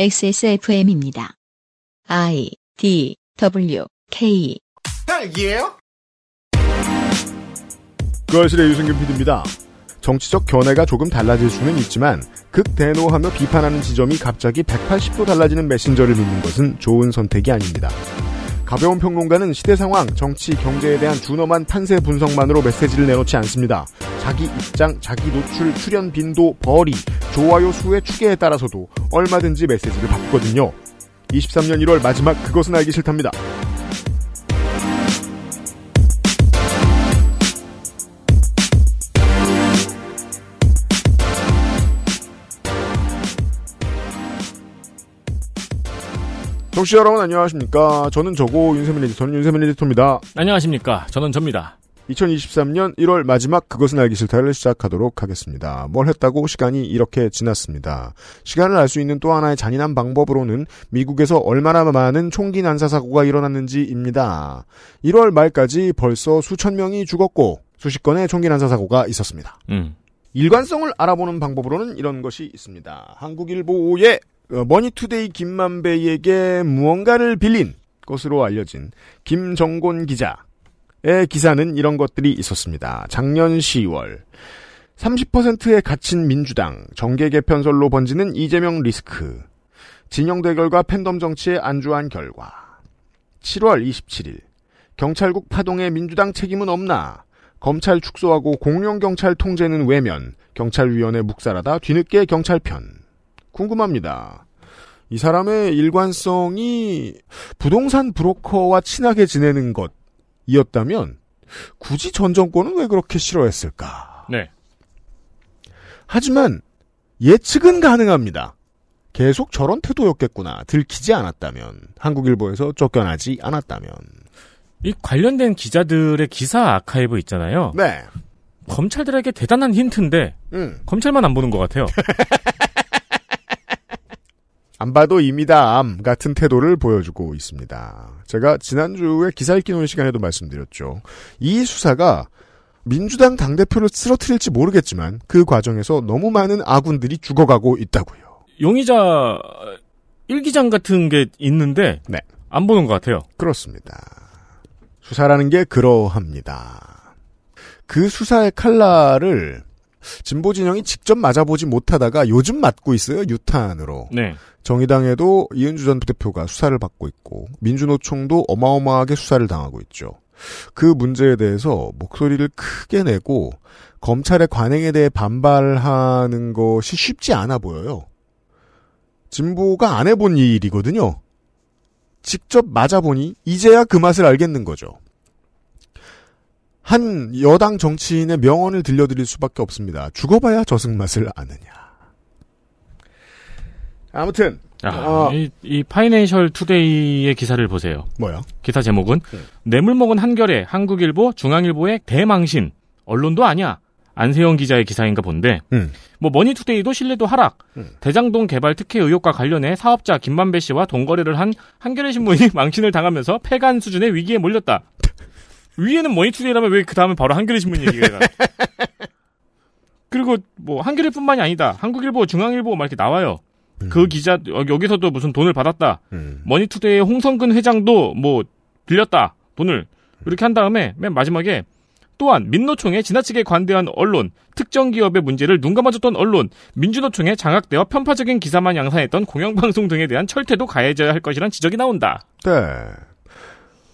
XSFM입니다. I D W K 딸기예요? 그 아실의 유승균 PD입니다. 정치적 견해가 조금 달라질 수는 있지만 극대노하며 비판하는 지점이 갑자기 180도 달라지는 메신저를 믿는 것은 좋은 선택이 아닙니다. 가벼운 평론가는 시대 상황, 정치, 경제에 대한 준엄한 판세 분석만으로 메시지를 내놓지 않습니다. 자기 입장, 자기 노출, 출연 빈도, 벌이, 좋아요 수의 추계에 따라서도 얼마든지 메시지를 바꾸거든요. 23년 1월 마지막 그것은 알기 싫답니다. 청취자 여러분 안녕하십니까. 저는 저고 윤세민 에디터는 윤세민 에디터입니다. 안녕하십니까. 저는 접니다. 2023년 1월 마지막 그것은 알기 싫다를 시작하도록 하겠습니다. 뭘 했다고 시간이 이렇게 지났습니다. 시간을 알 수 있는 또 하나의 잔인한 방법으로는 미국에서 얼마나 많은 총기 난사 사고가 일어났는지입니다. 1월 말까지 벌써 수천 명이 죽었고 수십 건의 총기 난사 사고가 있었습니다. 음. 일관성을 알아보는 방법으로는 이런 것이 있습니다. 한국일보의 어, 머니투데이 김만배에게 무언가를 빌린 것으로 알려진 김정곤 기자의 기사는 이런 것들이 있었습니다. 작년 10월 30%에 갇힌 민주당 정계 개편설로 번지는 이재명 리스크 진영 대결과 팬덤 정치에 안주한 결과. 7월 27일 경찰국 파동에 민주당 책임은 없나? 검찰 축소하고 공룡 경찰 통제는 외면 경찰위원회 묵살하다 뒤늦게 경찰 편 궁금합니다. 이 사람의 일관성이 부동산 브로커와 친하게 지내는 것이었다면 굳이 전 정권은 왜 그렇게 싫어했을까? 네. 하지만 예측은 가능합니다. 계속 저런 태도였겠구나. 들키지 않았다면 한국일보에서 쫓겨나지 않았다면. 이 관련된 기자들의 기사 아카이브 있잖아요. 네. 검찰들에게 대단한 힌트인데 음. 검찰만 안 보는 것 같아요. 안 봐도 입니다. 암 같은 태도를 보여주고 있습니다. 제가 지난주에 기사 읽기 노는 시간에도 말씀드렸죠. 이 수사가 민주당 당대표를 쓰러뜨릴지 모르겠지만 그 과정에서 너무 많은 아군들이 죽어가고 있다고요. 용의자 일기장 같은 게 있는데 네. 안 보는 것 같아요. 그렇습니다. 수사라는 게 그러합니다. 그 수사의 칼날을 진보 진영이 직접 맞아보지 못하다가 요즘 맞고 있어요. 유탄으로. 네. 정의당에도 이은주 전 부대표가 수사를 받고 있고 민주노총도 어마어마하게 수사를 당하고 있죠. 그 문제에 대해서 목소리를 크게 내고 검찰의 관행에 대해 반발하는 것이 쉽지 않아 보여요. 진보가 안 해본 일이거든요. 직접 맞아보니 이제야 그 맛을 알겠는 거죠. 한 여당 정치인의 명언을 들려드릴 수밖에 없습니다. 죽어봐야 저승 맛을 아느냐. 아무튼 아, 어. 이, 이 파이낸셜 투데이의 기사를 보세요. 뭐야? 기사 제목은 네. 뇌물 먹은 한겨레, 한국일보, 중앙일보의 대망신. 언론도 아니야. 안세영 기자의 기사인가 본데 음. 뭐 머니투데이도 신뢰도 하락. 음. 대장동 개발 특혜 의혹과 관련해 사업자 김만배 씨와 돈거래를 한 한겨레 신문이 망신을 당하면서 폐간 수준의 위기에 몰렸다. 위에는 머니투데이라면 왜 그 다음에 바로 한겨레 신문 얘기가 나? 그리고 뭐 한겨레뿐만이 아니다. 한국일보, 중앙일보 막 이렇게 나와요. 그 기자 어, 여기서도 무슨 돈을 받았다. 음. 머니투데이의 홍선근 회장도 뭐 빌렸다 돈을 이렇게 한 다음에 맨 마지막에 또한 민노총에 지나치게 관대한 언론, 특정 기업의 문제를 눈 감아줬던 언론, 민주노총에 장악되어 편파적인 기사만 양산했던 공영방송 등에 대한 철퇴도 가해져야 할 것이란 지적이 나온다. 네.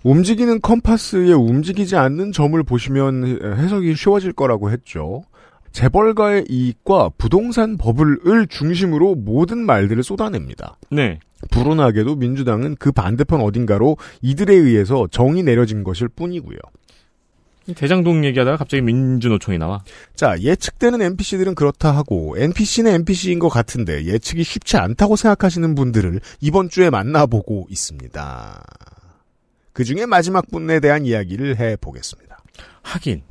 움직이는 컴파스에 움직이지 않는 점을 보시면 해석이 쉬워질 거라고 했죠. 재벌가의 이익과 부동산 버블을 중심으로 모든 말들을 쏟아냅니다. 네. 불운하게도 민주당은 그 반대편 어딘가로 이들에 의해서 정이 내려진 것일 뿐이고요. 이 대장동 얘기하다가 갑자기 민주노총이 나와. 자, 예측되는 NPC들은 그렇다 하고 NPC는 NPC인 것 같은데 예측이 쉽지 않다고 생각하시는 분들을 이번 주에 만나보고 있습니다. 그 중에 마지막 분에 대한 이야기를 해보겠습니다. 하긴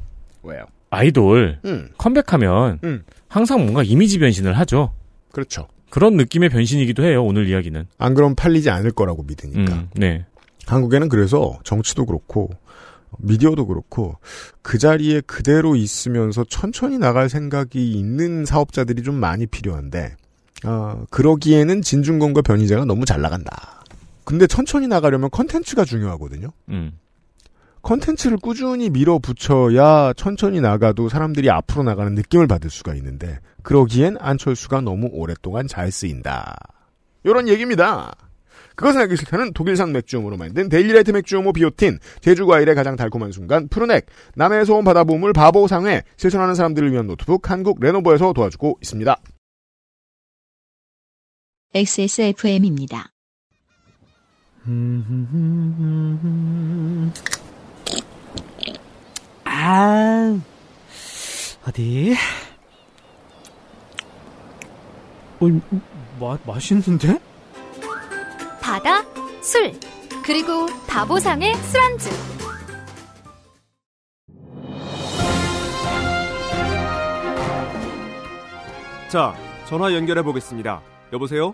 왜요? 아이돌 음, 컴백하면 음. 항상 뭔가 이미지 변신을 하죠. 그렇죠. 그런 느낌의 변신이기도 해요. 오늘 이야기는. 안 그럼 팔리지 않을 거라고 믿으니까. 음, 네. 한국에는 그래서 정치도 그렇고 미디어도 그렇고 그 자리에 그대로 있으면서 천천히 나갈 생각이 있는 사업자들이 좀 많이 필요한데 어, 그러기에는 진중권과 변희재가 너무 잘 나간다. 근데 천천히 나가려면 컨텐츠가 중요하거든요. 음. 컨텐츠를 꾸준히 밀어붙여야 천천히 나가도 사람들이 앞으로 나가는 느낌을 받을 수가 있는데 그러기엔 안철수가 너무 오랫동안 잘 쓰인다. 이런 얘기입니다. 그것은 알기 싫다는 독일산 맥주효모로 만든 데일리라이트 맥주효모 비오틴, 제주 과일의 가장 달콤한 순간 푸른액, 남해 소원 바다보물 바보상회, 실천하는 사람들을 위한 노트북 한국 레노버에서 도와주고 있습니다. XSFM입니다. 아, 어디? 어, 마, 맛있는데? 바다, 술, 그리고 바보상의 술안주. 자, 전화 연결해 보겠습니다. 여보세요?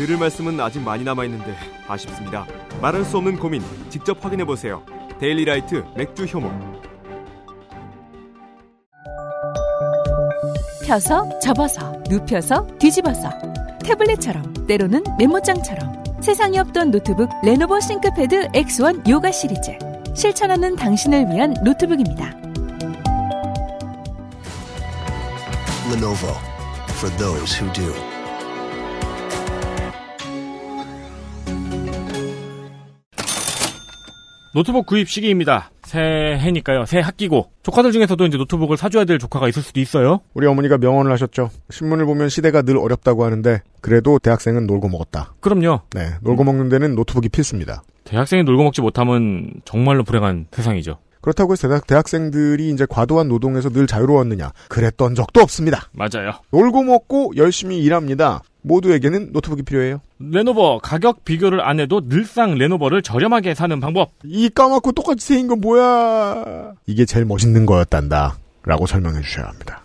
들을 말씀은 아직 많이 남아 있는데 아쉽습니다. 말할 수 없는 고민 직접 확인해 보세요. 데일리라이트 맥주 효모. 펴서 접어서 눕혀서 뒤집어서 태블릿처럼 때로는 메모장처럼 세상에 없던 노트북 레노버 ThinkPad X1 Yoga 시리즈 실천하는 당신을 위한 노트북입니다. Lenovo for those who do. 노트북 구입 시기입니다. 새해니까요. 새 학기고 조카들 중에서도 이제 노트북을 사줘야 될 조카가 있을 수도 있어요. 우리 어머니가 명언을 하셨죠. 신문을 보면 시대가 늘 어렵다고 하는데 그래도 대학생은 놀고 먹었다. 그럼요. 네, 놀고 먹는 데는 노트북이 필수입니다. 대학생이 놀고 먹지 못하면 정말로 불행한 세상이죠. 그렇다고 해서 대학, 대학 생들이 이제 과도한 노동에서 늘 자유로웠느냐? 그랬던 적도 없습니다. 맞아요. 놀고 먹고 열심히 일합니다. 모두에게는 노트북이 필요해요. 레노버 가격 비교를 안 해도 늘상 레노버를 저렴하게 사는 방법. 이 까맣고 똑같이 생긴 건 뭐야? 이게 제일 멋있는 거였단다. 라고 설명해 주셔야 합니다.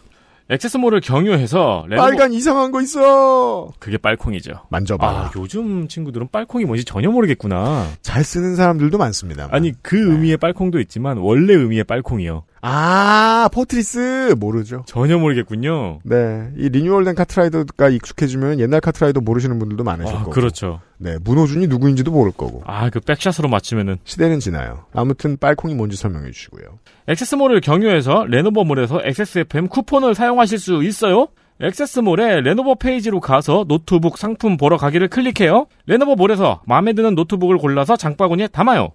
액세스몰을 경유해서 레노버 빨간 이상한 거 있어! 그게 빨콩이죠. 만져봐. 아, 요즘 친구들은 빨콩이 뭔지 전혀 모르겠구나. 잘 쓰는 사람들도 많습니다. 아니, 그 네. 의미의 빨콩도 있지만 원래 의미의 빨콩이요. 아, 포트리스! 모르죠. 전혀 모르겠군요. 네. 이 리뉴얼된 카트라이더가 익숙해지면 옛날 카트라이더 모르시는 분들도 많으실 아, 거고. 그렇죠. 네. 문호준이 누구인지도 모를 거고. 아, 그 back shot으로 맞추면은 시대는 지나요. 아무튼 빨콩이 뭔지 설명해 주시고요. 액세스몰을 경유해서 레노버몰에서 XSFM 쿠폰을 사용하실 수 있어요. 액세스몰에 레노버 페이지로 가서 노트북 상품 보러 가기를 클릭해요. 레노버몰에서 마음에 드는 노트북을 골라서 장바구니에 담아요.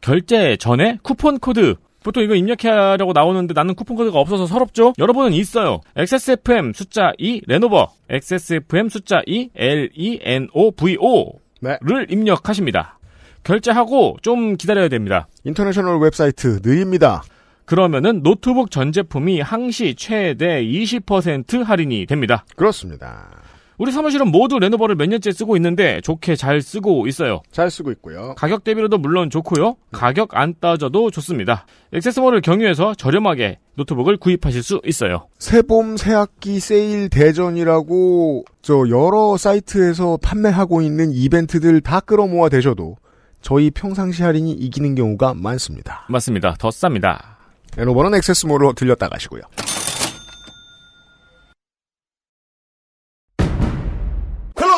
결제 전에 쿠폰 코드 보통 이거 입력하려고 나오는데 나는 쿠폰 코드가 없어서 서럽죠? 여러분은 있어요. XSFM 숫자 2 레노버 XSFM 숫자 2 LENOVO 네. 를 입력하십니다. 결제하고 좀 기다려야 됩니다. international 웹사이트 느립니다. 그러면은 노트북 전 제품이 항시 최대 20% 할인이 됩니다. 그렇습니다. 우리 사무실은 모두 레노버를 몇 년째 쓰고 있는데 좋게 잘 쓰고 있어요. 잘 쓰고 있고요. 가격 대비로도 물론 좋고요. 가격 안 따져도 좋습니다. 액세스몰을 경유해서 저렴하게 노트북을 구입하실 수 있어요. 새봄 새학기 세일 대전이라고 저 여러 사이트에서 판매하고 있는 이벤트들 다 끌어모아 대셔도 저희 평상시 할인이 이기는 경우가 많습니다. 맞습니다. 더 쌉니다. 레노버는 액세스몰로 들렸다 가시고요.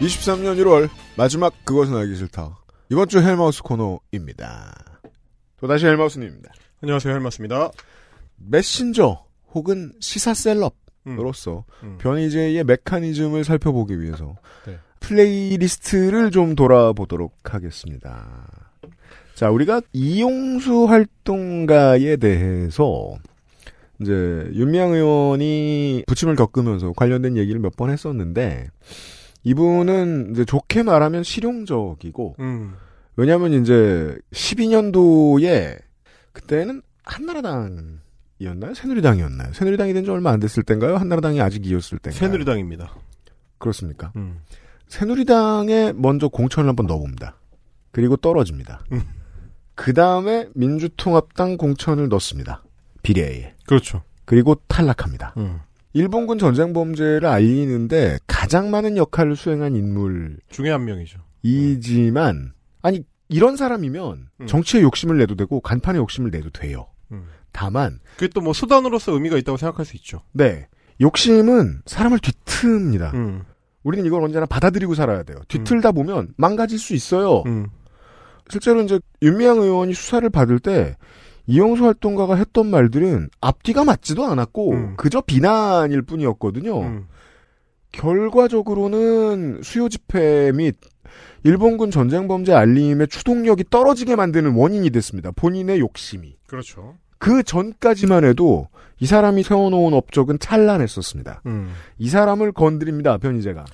23년 1월 마지막 그것은 알기 싫다. 이번 주 헬마우스 코너입니다. 또다시 헬마우스님입니다. 안녕하세요 헬마우스입니다 메신저 혹은 시사 celeb으로서 음. 변희재의 메커니즘을 살펴보기 위해서 네. playlist를 좀 돌아보도록 하겠습니다. 자, 우리가 이용수 활동가에 대해서 이제 윤미향 의원이 부침을 겪으면서 관련된 얘기를 몇 번 했었는데 이분은 이제 좋게 말하면 실용적이고 음. 왜냐하면 이제 12년도에 그때는 한나라당이었나요? 새누리당이었나요? 새누리당이 된 지 얼마 안 됐을 때인가요? 한나라당이 아직 이었을 때인가요? 새누리당입니다. 그렇습니까? 음. 새누리당에 먼저 공천을 한번 넣어봅니다. 그리고 떨어집니다. 음. 그 다음에 민주통합당 공천을 넣습니다. 비례에. 그렇죠. 그리고 탈락합니다. 음. 일본군 전쟁 범죄를 알리는데 가장 많은 역할을 수행한 인물 중에 한 명이죠. 이지만 아니 이런 사람이면 음. 정치에 욕심을 내도 되고 간판에 욕심을 내도 돼요. 음. 다만 그게 또 뭐 수단으로서 의미가 있다고 생각할 수 있죠. 네 욕심은 사람을 뒤틉니다. 음. 우리는 이걸 언제나 받아들이고 살아야 돼요. 뒤틀다 보면 망가질 수 있어요. 음. 실제로 이제 윤미향 의원이 수사를 받을 때 이영수 활동가가 했던 말들은 앞뒤가 맞지도 않았고 음. 그저 비난일 뿐이었거든요. 음. 결과적으로는 수요 집회 및 일본군 전쟁 범죄 알림의 추동력이 떨어지게 만드는 원인이 됐습니다. 본인의 욕심이. 그렇죠. 그 전까지만 해도 이 사람이 세워놓은 업적은 찬란했었습니다. 음. 이 사람을 건드립니다. 변희재가.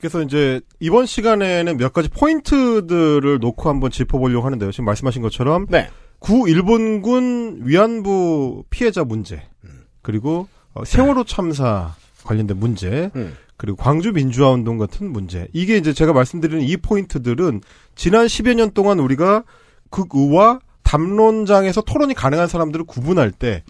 그래서 이제 이번 시간에는 몇 가지 포인트들을 놓고 한번 짚어보려고 하는데요. 지금 말씀하신 것처럼 네. 구 일본군 위안부 피해자 문제 그리고 어, 세월호 참사 관련된 문제 음. 그리고 광주 민주화 운동 같은 문제 이게 이제 제가 말씀드리는 이 포인트들은 지난 10여 년 동안 우리가 극의와 담론장에서 토론이 가능한 사람들을 구분할 때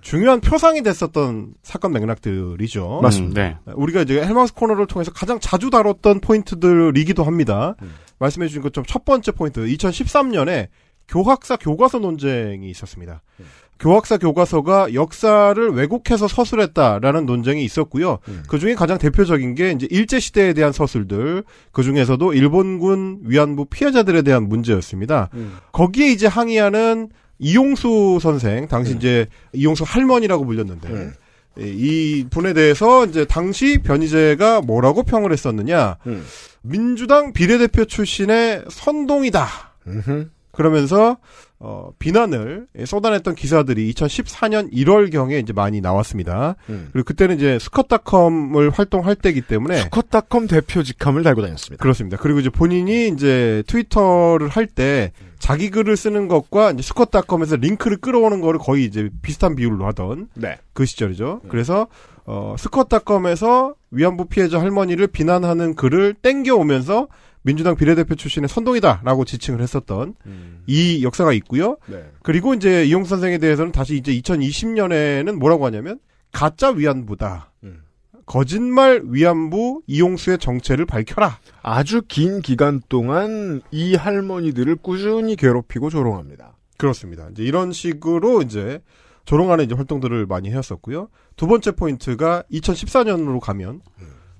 중요한 표상이 됐었던 사건 맥락들이죠. 맞습니다. 네. 우리가 이제 헬마우스 코너를 통해서 가장 자주 다뤘던 포인트들이기도 합니다. 음. 말씀해 주신 것처럼 첫 번째 포인트, 2013년에 교학사 교과서 논쟁이 있었습니다. 음. 교학사 교과서가 역사를 왜곡해서 서술했다라는 논쟁이 있었고요. 음. 그 중에 가장 대표적인 게 이제 일제 시대에 대한 서술들, 그 중에서도 일본군 위안부 피해자들에 대한 문제였습니다. 음. 거기에 이제 항의하는 이용수 선생, 당시 이제 이용수 할머니라고 불렸는데 음. 이 분에 대해서 이제 당시 변희재가 뭐라고 평을 했었느냐? 음. 민주당 비례대표 출신의 선동이다. 그러면서 어, 비난을 쏟아냈던 기사들이 2014년 1월경에 이제 많이 나왔습니다. 음. 그리고 그때는 이제 스컷닷컴을 활동할 때이기 때문에 스컷닷컴 대표 직함을 달고 다녔습니다. 그렇습니다. 그리고 이제 본인이 이제 트위터를 할 때 자기 글을 쓰는 것과 이제 스컷닷컴에서 링크를 끌어오는 거를 거의 이제 비슷한 비율로 하던 네. 그 시절이죠. 그래서 어, 스컷닷컴에서 위안부 피해자 할머니를 비난하는 글을 땡겨오면서 민주당 비례대표 출신의 선동이다라고 지칭을 했었던 이 역사가 있고요. 네. 그리고 이제 이용수 선생에 대해서는 다시 이제 2020년에는 뭐라고 하냐면 가짜 위안부다. 음. 거짓말 위안부 이용수의 정체를 밝혀라. 아주 긴 기간 동안 이 할머니들을 꾸준히 괴롭히고 조롱합니다. 그렇습니다. 이제 이런 식으로 이제 조롱하는 이제 활동들을 많이 해왔었고요. 두 번째 포인트가 2014년으로 가면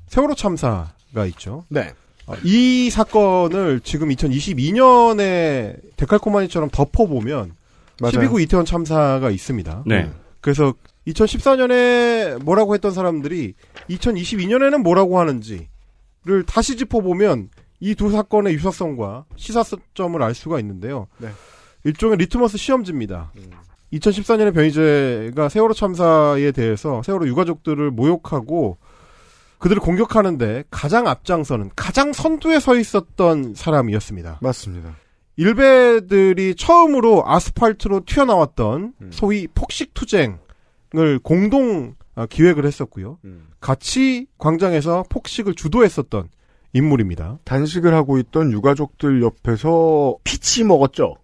세월호 참사가 있죠. 네. 어, 이 사건을 지금 2022년에 데칼코마니처럼 덮어보면 맞아요. 12구 이태원 참사가 있습니다. 네. 그래서 2014년에 뭐라고 했던 사람들이 2022년에는 뭐라고 하는지를 다시 짚어보면 이 두 사건의 유사성과 시사점을 알 수가 있는데요. 네. 일종의 리트머스 시험지입니다. 2014년에 변희재가 세월호 참사에 대해서 세월호 유가족들을 모욕하고 그들을 공격하는데 가장 앞장서는 가장 선두에 서 있었던 사람이었습니다. 맞습니다. 일베들이 처음으로 아스팔트로 튀어나왔던 음. 소위 폭식 투쟁을 공동 어, 기획을 했었고요. 음. 같이 광장에서 폭식을 주도했었던 인물입니다. 단식을 하고 있던 유가족들 옆에서 피자 먹었죠.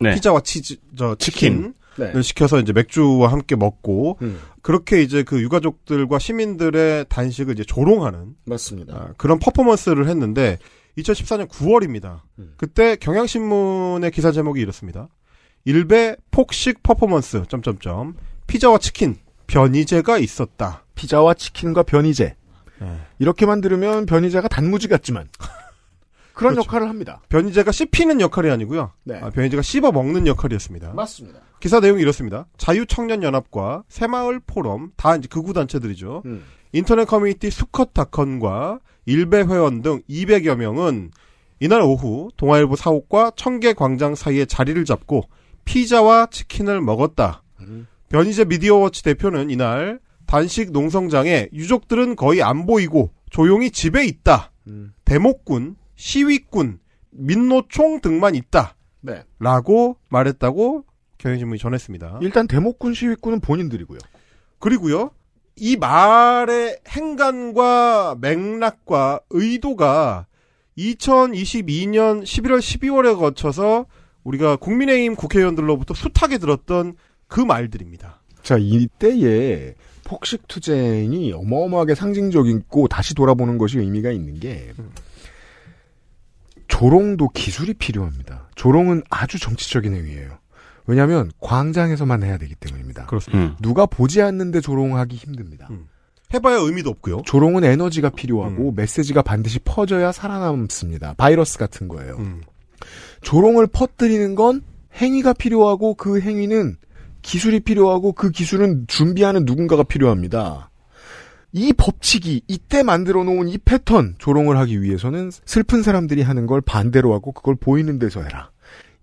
네. 피자와 치즈, 저 치킨을 네. 시켜서 이제 맥주와 함께 먹고 음. 그렇게 이제 그 유가족들과 시민들의 단식을 이제 조롱하는 맞습니다. 아, 그런 퍼포먼스를 했는데 2014년 9월입니다. 음. 그때 경향신문의 기사 제목이 이렇습니다. 일베 폭식 퍼포먼스 점점점 피자와 치킨 변이제가 있었다. 피자와 치킨과 변이제. 네. 이렇게만 들으면 변이제가 단무지 같지만 그런 그렇죠. 역할을 합니다. 변희재가 씹히는 역할이 아니고요. 네. 아, 변희재가 씹어 먹는 역할이었습니다. 맞습니다. 기사 내용이 이렇습니다. 자유청년연합과 새마을 포럼 다 이제 극우 단체들이죠. 음. 인터넷 커뮤니티 수컷닷컴과 일베 회원 등 200여 명은 이날 오후 동아일보 사옥과 청계광장 사이에 자리를 잡고 피자와 치킨을 먹었다. 변희재 미디어워치 대표는 이날 단식 농성장에 유족들은 거의 안 보이고 조용히 집에 있다. 대목군, 시위군, 민노총 등만 있다. 네. 라고 말했다고 경향신문이 전했습니다. 일단 대목군 시위군은 본인들이고요. 그리고요. 이 말의 행간과 맥락과 의도가 2022년 11월 12월에 거쳐서 우리가 국민의힘 국회의원들로부터 숱하게 들었던 그 말들입니다. 자, 이때에 폭식 투쟁이 어마어마하게 상징적이고 다시 돌아보는 것이 의미가 있는 게 조롱도 기술이 필요합니다. 조롱은 아주 정치적인 행위예요. 왜냐하면 광장에서만 해야 되기 때문입니다. 그렇습니다. 누가 보지 않는데 조롱하기 힘듭니다. 해봐야 의미도 없고요. 조롱은 에너지가 필요하고 메시지가 반드시 퍼져야 살아남습니다. 바이러스 같은 거예요. 조롱을 퍼뜨리는 건 행위가 필요하고 그 행위는 기술이 필요하고 그 기술은 준비하는 누군가가 필요합니다. 이 법칙이 이때 만들어 놓은 이 패턴 조롱을 하기 위해서는 슬픈 사람들이 하는 걸 반대로 하고 그걸 보이는 데서 해라.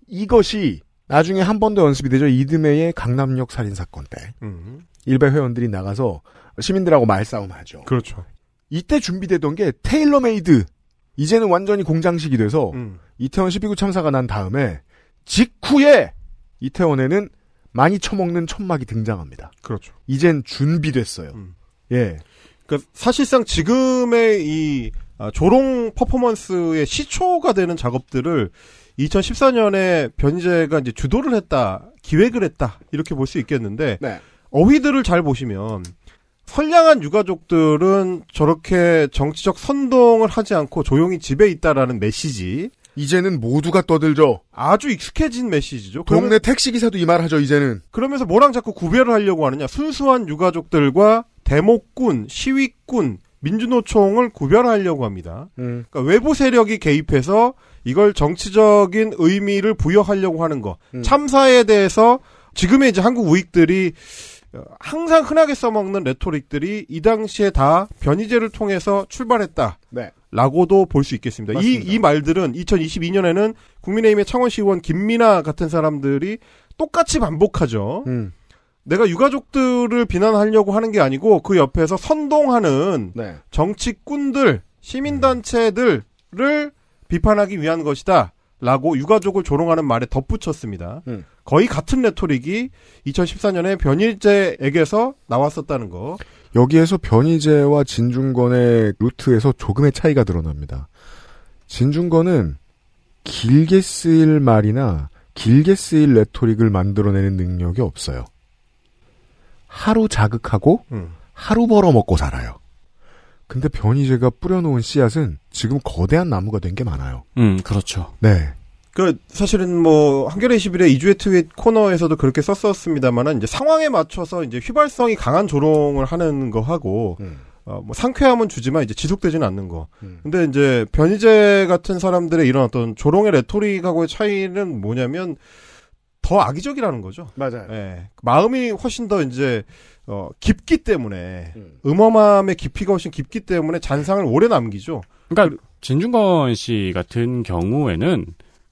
이것이 나중에 한 번 더 연습이 되죠. 이듬해의 강남역 살인 사건 때 일베 회원들이 나가서 시민들하고 말싸움 하죠. 그렇죠. 이때 준비되던 게 tailor-made. 이제는 완전히 공장식이 돼서 이태원 10.29 참사가 난 다음에 직후에 이태원에는 많이 처먹는 천막이 등장합니다. 그렇죠. 이젠 준비됐어요. 예. 그러니까 사실상 지금의 이 아, 조롱 퍼포먼스의 시초가 되는 작업들을 2014년에 변희재가 이제 주도를 했다, 기획을 했다 이렇게 볼 수 있겠는데 네. 어휘들을 잘 보시면 선량한 유가족들은 저렇게 정치적 선동을 하지 않고 조용히 집에 있다라는 메시지. 이제는 모두가 떠들죠. 아주 익숙해진 메시지죠. 동네 택시 기사도 이 말 하죠. 이제는. 그러면서 뭐랑 자꾸 구별을 하려고 하느냐? 순수한 유가족들과 대목군, 시위군, 민주노총을 구별하려고 합니다. 음. 그러니까 외부 세력이 개입해서 이걸 정치적인 의미를 부여하려고 하는 거. 음. 참사에 대해서 지금의 이제 한국 우익들이 어, 항상 흔하게 써먹는 레토릭들이 이 당시에 다 변희재를 통해서 출발했다. 네. 라고도 볼 수 있겠습니다. 이, 맞습니다. 이 말들은 2022년에는 국민의힘의 창원시의원 김민아 같은 사람들이 똑같이 반복하죠. 음. 내가 유가족들을 비난하려고 하는 게 아니고 그 옆에서 선동하는 네. 정치꾼들, 시민단체들을 비판하기 위한 것이다. 라고 유가족을 조롱하는 말에 덧붙였습니다. 음. 거의 같은 레토릭이 2014년에 변일재에게서 나왔었다는 거. 여기에서 변희재와 진중권의 루트에서 조금의 차이가 드러납니다. 진중권은 길게 쓰일 말이나 길게 쓰일 레토릭을 만들어내는 능력이 없어요. 하루 자극하고 음. 하루 벌어먹고 살아요. 근데 변희재가 뿌려놓은 씨앗은 지금 거대한 나무가 된 게 많아요. 음, 그렇죠. 네. 그 사실은 뭐 한겨레 21의 이주의 트윗 코너에서도 그렇게 썼었습니다만은 이제 상황에 맞춰서 이제 휘발성이 강한 조롱을 하는 거 하고 어, 뭐 상쾌함은 주지만 이제 지속되지는 않는 거. 근데 이제 변희재 같은 사람들의 이런 어떤 조롱의 레토릭하고의 차이는 뭐냐면 더 악의적이라는 거죠. 맞아요. 예. 마음이 훨씬 더 이제 어, 깊기 때문에 음험함의 깊이가 훨씬 깊기 때문에 잔상을 오래 남기죠. 그러니까 진중권 씨 같은 경우에는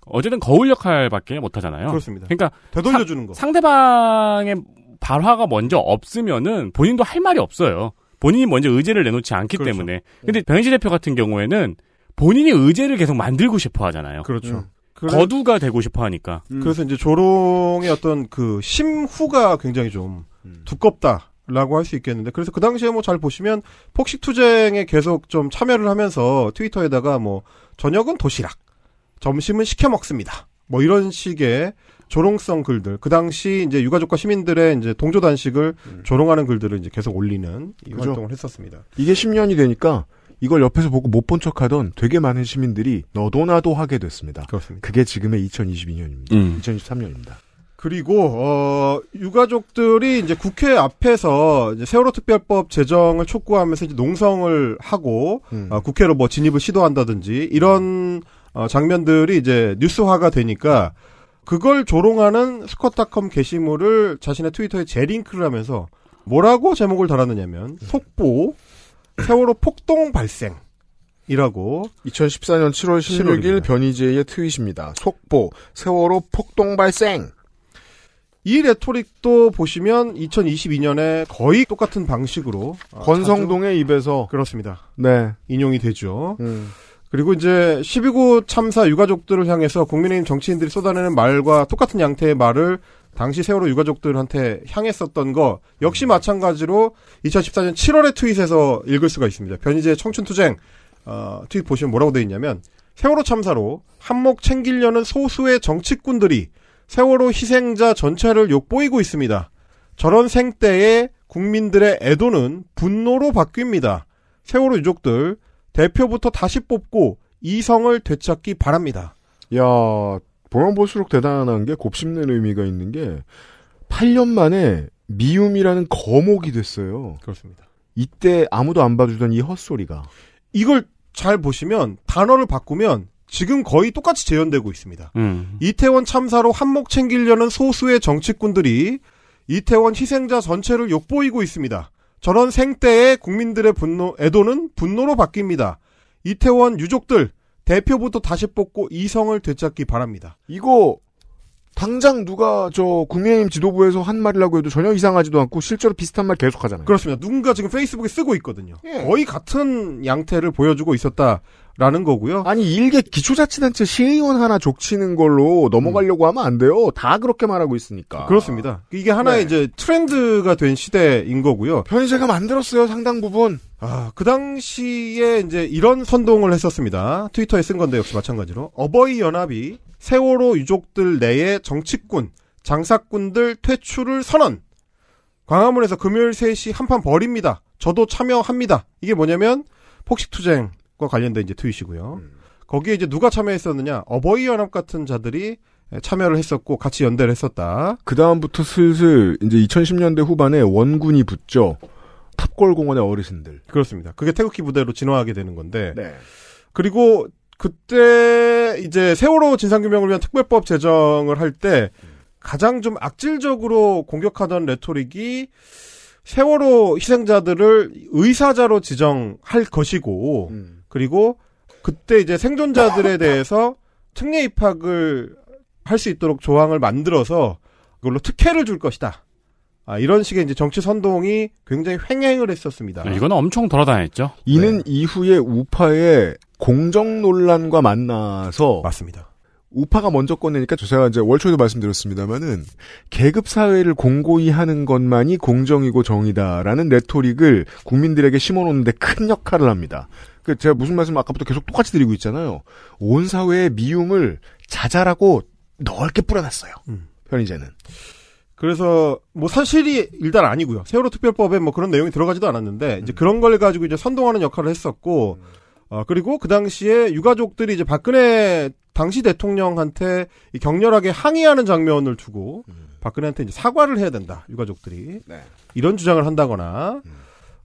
어쨌든 거울 역할밖에 못 하잖아요. 그렇습니다. 그러니까 되돌려 주는 거. 상대방의 발화가 먼저 없으면은 본인도 할 말이 없어요. 본인이 먼저 의제를 내놓지 않기 그렇죠. 때문에. 근데 변희재 대표 같은 경우에는 본인이 의제를 계속 만들고 싶어 하잖아요. 그렇죠. 그래- 거두가 되고 싶어 하니까. 그래서 이제 조롱의 어떤 그 심후가 굉장히 좀 두껍다 라고 할 수 있겠는데 그래서 그 당시에 뭐 잘 보시면 폭식 투쟁에 계속 좀 참여를 하면서 트위터에다가 뭐 저녁은 도시락, 점심은 시켜 먹습니다. 뭐 이런 식의 조롱성 글들 그 당시 이제 유가족과 시민들의 이제 동조 단식을 조롱하는 글들을 이제 계속 올리는 이 그죠. 활동을 했었습니다. 이게 10년이 되니까 이걸 옆에서 보고 못 본 척하던 되게 많은 시민들이 너도 나도 하게 됐습니다. 그렇습니다. 그게 지금의 2022년입니다. 음. 2023년입니다. 그리고 어 유가족들이 이제 국회 앞에서 이제 세월호 특별법 제정을 촉구하면서 이제 농성을 하고 어, 국회로 뭐 진입을 시도한다든지 이런 어, 장면들이 이제 뉴스화가 되니까 그걸 조롱하는 스쿼트닷컴 게시물을 자신의 트위터에 재링크를 하면서 뭐라고 제목을 달았느냐면 속보 세월호 폭동 발생 이라고 2014년 7월 16일 16일 변희재의 트윗입니다. 속보 세월호 폭동 발생. 이 레토릭도 보시면 2022년에 거의 똑같은 방식으로 아, 권성동의 입에서 자주- 그렇습니다. 네. 인용이 되죠. 음. 그리고 이제 12구 참사 유가족들을 향해서 국민의힘 정치인들이 쏟아내는 말과 똑같은 양태의 말을 당시 세월호 유가족들한테 향했었던 거 역시 마찬가지로 2014년 7월의 트윗에서 읽을 수가 있습니다. 변희재의 청춘투쟁 어, 트윗 보시면 뭐라고 되어 있냐면 세월호 참사로 한몫 챙기려는 소수의 정치꾼들이 세월호 희생자 전체를 욕보이고 있습니다. 저런 생때에 국민들의 애도는 분노로 바뀝니다. 세월호 유족들 대표부터 다시 뽑고 이성을 되찾기 바랍니다. 야, 보면 볼수록 대단한 게 곱씹는 의미가 있는 게 8년 만에 미움이라는 거목이 됐어요. 그렇습니다. 이때 아무도 안 봐주던 이 헛소리가. 이걸 잘 보시면 단어를 바꾸면 지금 거의 똑같이 재현되고 있습니다. 음. 이태원 참사로 한몫 챙기려는 소수의 정치꾼들이 이태원 희생자 전체를 욕보이고 있습니다. 저런 생때에 국민들의 분노, 애도는 분노로 바뀝니다. 이태원 유족들 대표부터 다시 뽑고 이성을 되찾기 바랍니다. 이거 당장 누가 저 국민의힘 지도부에서 한 말이라고 해도 전혀 이상하지도 않고 실제로 비슷한 말 계속 하잖아요. 그렇습니다. 누군가 지금 페이스북에 쓰고 있거든요. 예. 거의 같은 양태를 보여주고 있었다 라는 거고요. 아니 일개 기초자치단체 시의원 하나 족치는 걸로 넘어가려고 하면 안 돼요. 다 그렇게 말하고 있으니까. 그렇습니다. 이게 하나의 네. 이제 트렌드가 된 시대인 거고요. 편의제가 만들었어요 상당 부분. 아, 그 당시에 이제 이런 선동을 했었습니다. 트위터에 쓴 건데 역시 마찬가지로. 어버이 연합이 세월호 유족들 내의 정치꾼, 장사꾼들 퇴출을 선언. 광화문에서 금요일 3시 한판 벌입니다. 저도 참여합니다. 이게 뭐냐면 폭식투쟁 과 관련된 이제 트윗이고요. 거기에 이제 누가 참여했었느냐. 어버이 연합 같은 자들이 참여를 했었고 같이 연대를 했었다. 그 다음부터 슬슬 이제 2010년대 후반에 원군이 붙죠. 탑골 공원의 어르신들. 그렇습니다. 그게 태극기 부대로 진화하게 되는 건데. 네. 그리고 그때 이제 세월호 진상규명을 위한 특별법 제정을 할 때 가장 좀 악질적으로 공격하던 레토릭이 세월호 희생자들을 의사자로 지정할 것이고 음. 그리고 그때 이제 생존자들에 대해서 특례 입학을 할 수 있도록 조항을 만들어서 그걸로 특혜를 줄 것이다. 아, 이런 식의 이제 정치 선동이 굉장히 횡행을 했었습니다. 네, 이거는 엄청 돌아다녔죠. 이는 이후에 우파의 공정 논란과 만나서 맞습니다. 우파가 먼저 꺼내니까 저 제가 이제 월초에도 말씀드렸습니다만은 계급 사회를 공고히 하는 것만이 공정이고 정의다라는 레토릭을 국민들에게 심어놓는데 큰 역할을 합니다. 그 제가 무슨 말씀 아까부터 계속 똑같이 드리고 있잖아요. 온 사회의 미움을 자잘하고 넓게 뿌려놨어요. 음. 편의제는. 그래서 뭐 사실이 일단 아니고요. 세월호 특별법에 뭐 그런 내용이 들어가지도 않았는데 이제 그런 걸 가지고 이제 선동하는 역할을 했었고 어 그리고 그 당시에 유가족들이 이제 박근혜 당시 대통령한테 이 격렬하게 항의하는 장면을 두고 박근혜한테 이제 사과를 해야 된다. 유가족들이 네. 이런 주장을 한다거나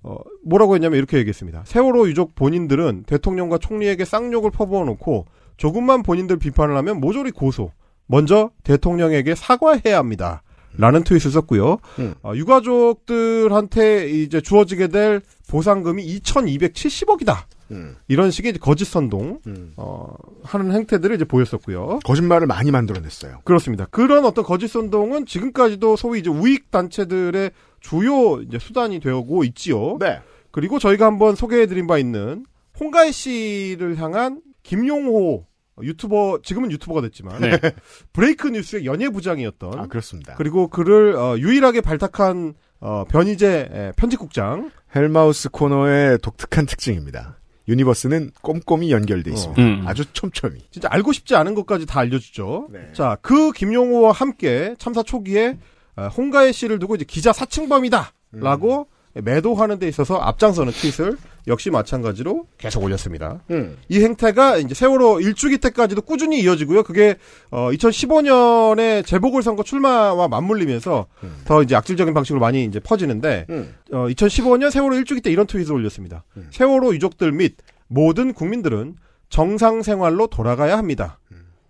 어 뭐라고 했냐면 이렇게 얘기했습니다. 세월호 유족 본인들은 대통령과 총리에게 쌍욕을 퍼부어 놓고 조금만 본인들 비판을 하면 모조리 고소. 먼저 대통령에게 사과해야 합니다. 라는 트윗을 썼고요. 음. 어, 유가족들한테 이제 주어지게 될 보상금이 2,270억이다. 음. 이런 식의 거짓 선동 음. 어, 하는 행태들을 이제 보였었고요. 거짓말을 많이 만들어냈어요. 그렇습니다. 그런 어떤 거짓 선동은 지금까지도 소위 이제 우익 단체들의 주요 이제 수단이 되고 있지요. 네. 그리고 저희가 한번 소개해드린 바 있는 홍가혜 씨를 향한 김용호 유튜버 지금은 유튜버가 됐지만 네. 브레이크 뉴스의 연예 부장이었던 아 그렇습니다. 그리고 그를 어, 유일하게 발탁한 어, 변희재 에, 편집국장 헬마우스 코너의 독특한 특징입니다. universe는 꼼꼼히 연결돼 있습니다. 음. 아주 촘촘히. 진짜 알고 싶지 않은 것까지 다 알려주죠. 네. 자, 그 김용호와 함께 참사 초기에 어, 홍가혜 씨를 두고 이제 기자 사칭범이다라고 매도하는 데 있어서 앞장서는 트윗을 역시 마찬가지로 계속 올렸습니다. 음. 이 행태가 이제 세월호 일주기 때까지도 꾸준히 이어지고요. 그게 어 2015년에 재보궐선거 출마와 맞물리면서 음. 더 이제 악질적인 방식으로 많이 이제 퍼지는데 음. 어 2015년 세월호 일주기 때 이런 트윗을 올렸습니다. 음. 세월호 유족들 및 모든 국민들은 정상 생활로 돌아가야 합니다.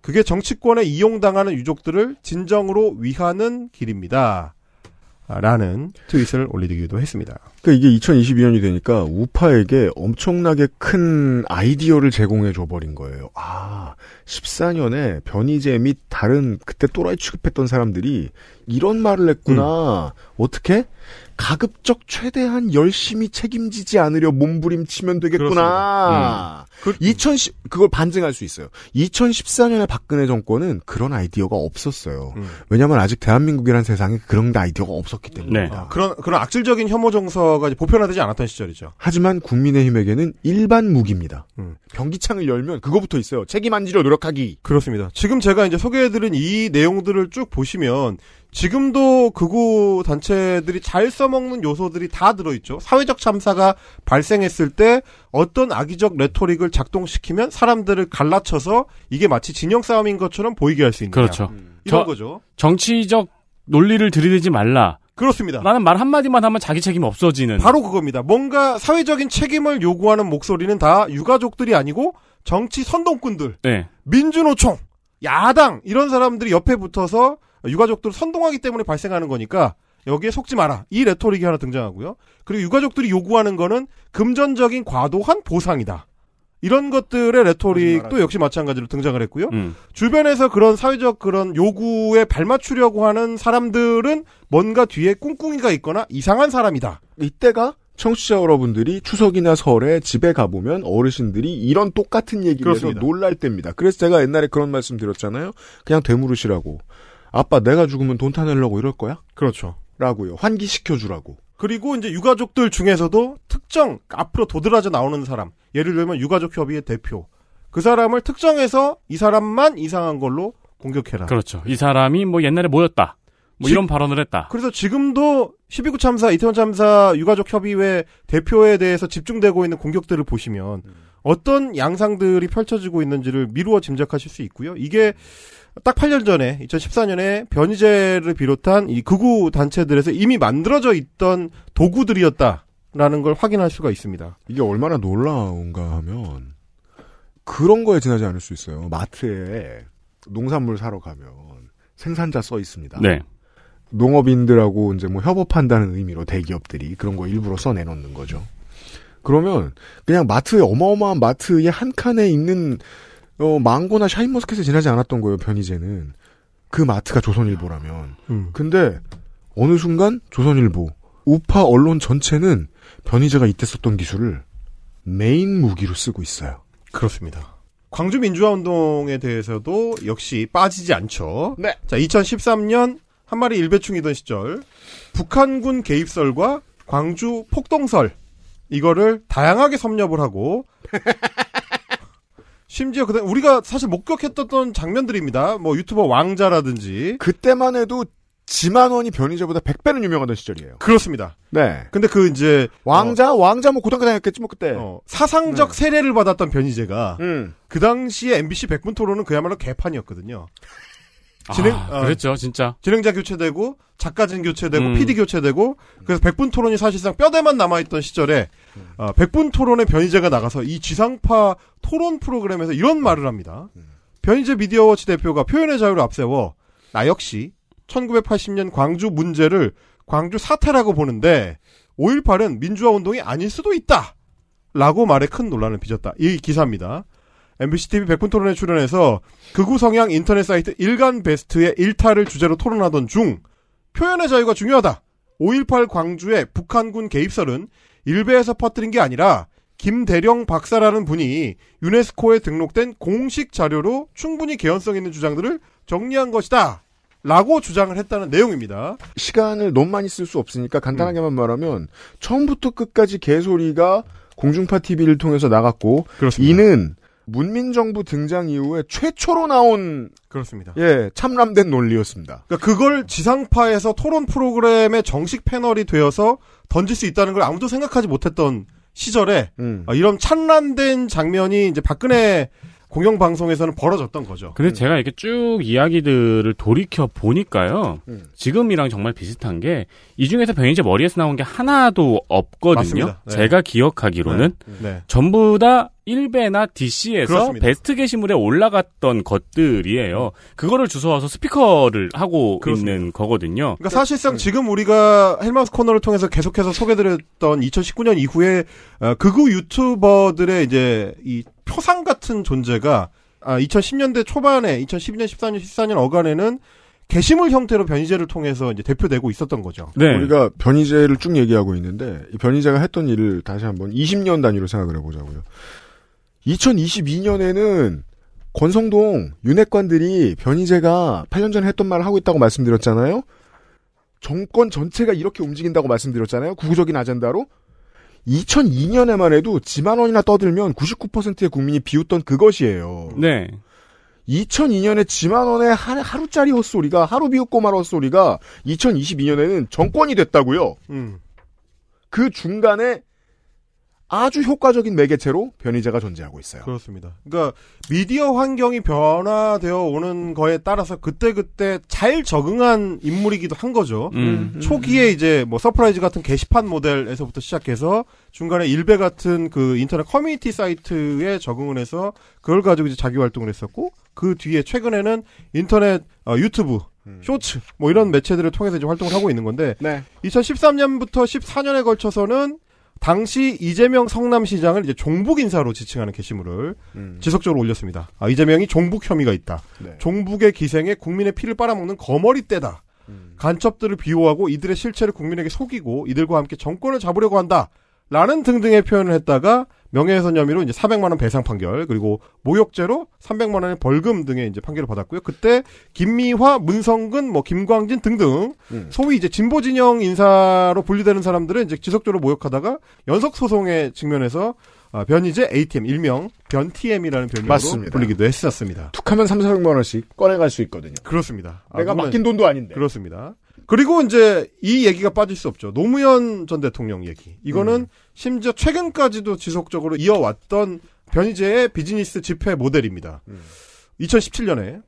음. 그게 정치권에 이용당하는 유족들을 진정으로 위하는 길입니다. 라는 트윗을 올리기도 했습니다. 그러니까 이게 2022년이 되니까 우파에게 엄청나게 큰 아이디어를 제공해 줘버린 거예요. 아, 14년에 변희재 및 다른 그때 또라이 취급했던 사람들이 이런 말을 했구나. 어떻게? 가급적 최대한 열심히 책임지지 않으려 몸부림치면 되겠구나. 그, 2010 그걸 반증할 수 있어요. 2014년에 박근혜 정권은 그런 아이디어가 없었어요. 음. 왜냐하면 아직 대한민국이라는 세상에 그런 아이디어가 없었기 때문입니다. 아, 그런 그런 악질적인 혐오 정서가 보편화되지 않았던 시절이죠. 하지만 국민의힘에게는 일반 무기입니다. 음. 변기창을 열면 그거부터 있어요. 책임 안 지려 노력하기. 그렇습니다. 지금 제가 이제 소개해드린 이 내용들을 쭉 보시면 지금도 극우 단체들이 잘 써먹는 요소들이 다 들어있죠. 사회적 참사가 발생했을 때 어떤 악의적 레토릭을 작동시키면 사람들을 갈라쳐서 이게 마치 진영 싸움인 것처럼 보이게 할 수 있는 그렇죠. 이런 저- 거죠. 정치적 논리를 들이대지 말라. 그렇습니다. 라는 말 한마디만 하면 자기 책임 없어지는. 바로 그겁니다. 뭔가 사회적인 책임을 요구하는 목소리는 다 유가족들이 아니고 정치 선동꾼들, 네. 민주노총, 야당 이런 사람들이 옆에 붙어서 유가족들을 선동하기 때문에 발생하는 거니까 여기에 속지 마라. 이 레토릭이 하나 등장하고요. 그리고 유가족들이 요구하는 거는 금전적인 과도한 보상이다. 이런 것들의 레토릭도 역시 마찬가지로 등장을 했고요. 음. 주변에서 그런 사회적 그런 요구에 발맞추려고 하는 사람들은 뭔가 뒤에 꿍꿍이가 있거나 이상한 사람이다. 이때가 청취자 여러분들이 추석이나 설에 집에 가보면 어르신들이 이런 똑같은 얘기를 해서. 놀랄 때입니다. 그래서 제가 옛날에 그런 말씀 드렸잖아요. 그냥 되물으시라고. 아빠 내가 죽으면 돈 타내려고 이럴 거야? 그렇죠. 라고요. 환기시켜 주라고. 그리고 이제 유가족들 중에서도 특정 앞으로 도드라져 나오는 사람, 예를 들면 유가족 협의회 대표, 그 사람을 특정해서 이 사람만 이상한 걸로 공격해라. 그렇죠. 이 사람이 뭐 옛날에 뭐였다. 뭐 지- 이런 발언을 했다. 그래서 지금도 12구 참사, 이태원 참사 유가족 협의회 대표에 대해서 집중되고 있는 공격들을 보시면 어떤 양상들이 펼쳐지고 있는지를 미루어 짐작하실 수 있고요. 이게 딱 8년 전에 2014년에 변희재를 비롯한 이 극우 단체들에서 이미 만들어져 있던 도구들이었다라는 걸 확인할 수가 있습니다. 이게 얼마나 놀라운가 하면 그런 거에 지나지 않을 수 있어요. 마트에 농산물 사러 가면 생산자 써 있습니다. 네. 농업인들하고 이제 뭐 협업한다는 의미로 대기업들이 그런 거 일부러 써 내놓는 거죠. 그러면 그냥 마트에 어마어마한 마트의 한 칸에 있는 어, 망고나 샤인머스켓에 지나지 않았던 거예요. 변희재는 그 마트가 조선일보라면. 음. 근데 어느 순간 조선일보 우파 언론 전체는 변희재가 이때 썼던 기술을 메인 무기로 쓰고 있어요. 그렇습니다. 광주 민주화 운동에 대해서도 역시 빠지지 않죠. 네. 자, 2013년 한 마리 일베충이던 시절 북한군 개입설과 광주 폭동설 이거를 다양하게 섭렵을 하고 심지어 그다 우리가 사실 목격했던 장면들입니다. 뭐 유튜버 왕자라든지 그때만 해도 지만원이 변희재보다 100배는 유명하던 시절이에요. 그렇습니다. 네. 근데 그 이제 왕자 왕자 뭐 고등학교 다녔겠지 뭐 그때. 어, 사상적 세례를 받았던 변희재가 음. 그 당시에 MBC 100분 토론은 그야말로 개판이었거든요. 진행 아, 어, 그랬죠, 진짜. 진행자 교체되고 작가진 교체되고 음. PD 교체되고 그래서 백분 토론이 사실상 뼈대만 남아있던 시절에 어, 백분 토론에 변희재가 나가서 이 지상파 토론 프로그램에서 이런 말을 합니다. 변희재 미디어워치 대표가 표현의 자유를 앞세워 나 역시 1980년 광주 문제를 광주 사태라고 보는데 5.18은 민주화 운동이 아닐 수도 있다. 라고 말에 큰 논란을 빚었다. 이 기사입니다. MBC TV 100분 토론에 출연해서 극우 성향 인터넷 사이트 일간 베스트의 일탈을 주제로 토론하던 중 표현의 자유가 중요하다. 5.18 광주의 북한군 개입설은 일베에서 퍼뜨린 게 아니라 김대령 박사라는 분이 유네스코에 등록된 공식 자료로 충분히 개연성 있는 주장들을 정리한 것이다. 라고 주장을 했다는 내용입니다. 시간을 너무 많이 쓸 수 없으니까 간단하게만 말하면 처음부터 끝까지 개소리가 공중파 TV를 통해서 나갔고 그렇습니다. 이는 문민정부 등장 이후에 최초로 나온 그렇습니다. 예 참람된 논리였습니다. 그러니까 그걸 지상파에서 토론 프로그램의 정식 패널이 되어서 던질 수 있다는 걸 아무도 생각하지 못했던 시절에 음. 아, 이런 찬란된 장면이 이제 박근혜 공영방송에서는 벌어졌던 거죠. 근데 제가 이렇게 쭉 이야기들을 돌이켜 보니까요. 음. 지금이랑 정말 비슷한 게 이 중에서 변희재 머리에서 나온 게 하나도 없거든요. 네. 제가 기억하기로는 네. 전부 다 일베나 DC에서 그렇습니다. 베스트 게시물에 올라갔던 것들이에요. 그거를 주워와서 스피커를 하고 그렇습니다. 있는 거거든요. 그러니까 사실상 지금 우리가 헬마우스 코너를 통해서 계속해서 소개드렸던 2019년 이후에 어, 극우 유튜버들의 이제 이 표상 같은 존재가 아, 2010년대 초반에 2012년, 14년, 14년 어간에는 게시물 형태로 변이제를 통해서 이제 대표되고 있었던 거죠. 네. 우리가 변이제를 쭉 얘기하고 있는데 이 변이제가 했던 일을 다시 한번 20년 단위로 생각을 해보자고요. 2022년에는 권성동 윤핵관들이 변이제가 8년 전에 했던 말을 하고 있다고 말씀드렸잖아요. 정권 전체가 이렇게 움직인다고 말씀드렸잖아요. 구구적인 아젠다로. 2002년에만 해도 지만 원이나 떠들면 99%의 국민이 비웃던 그것이에요. 네. 2002년에 지만원의 하, 하루짜리 헛소리가 하루 비웃고 말 헛소리가 2022년에는 정권이 됐다고요. 음. 그 중간에 아주 효과적인 매개체로 변희재가 존재하고 있어요. 그렇습니다. 그러니까 미디어 환경이 변화되어 오는 거에 따라서 그때그때 잘 적응한 인물이기도 한 거죠. 음. 초기에 이제 뭐 서프라이즈 같은 게시판 모델에서부터 시작해서 중간에 일베 같은 그 인터넷 커뮤니티 사이트에 적응을 해서 그걸 가지고 이제 자기 활동을 했었고 그 뒤에 최근에는 인터넷 어, 유튜브 쇼츠 뭐 이런 매체들을 통해서 이제 활동을 하고 있는 건데 네. 2013년부터 14년에 걸쳐서는 당시 이재명 성남시장을 이제 종북 인사로 지칭하는 게시물을 음. 지속적으로 올렸습니다. 아, 이재명이 종북 혐의가 있다. 네. 종북의 기생에 국민의 피를 빨아먹는 거머리 떼다. 음. 간첩들을 비호하고 이들의 실체를 국민에게 속이고 이들과 함께 정권을 잡으려고 한다. 라는 등등의 표현을 했다가 명예훼손 혐의로 이제 400만 원 배상 판결 그리고 모욕죄로 300만 원의 벌금 등의 이제 판결을 받았고요. 그때 김미화, 문성근, 뭐 김광진 등등 음. 소위 이제 진보 진영 인사로 분류되는 사람들은 이제 지속적으로 모욕하다가 연속 소송에 직면해서 아, 변이제 ATM 일명 변TM이라는 별명으로 맞습니다. 불리기도 했었습니다. 툭하면 3, 400만 원씩 꺼내갈 수 있거든요. 그렇습니다. 아, 내가 맡긴 돈도 아닌데. 그렇습니다. 그리고 이제 이 얘기가 빠질 수 없죠. 노무현 전 대통령 얘기. 이거는 심지어 최근까지도 지속적으로 이어왔던 변희재의 비즈니스 집회 모델입니다. 2017년에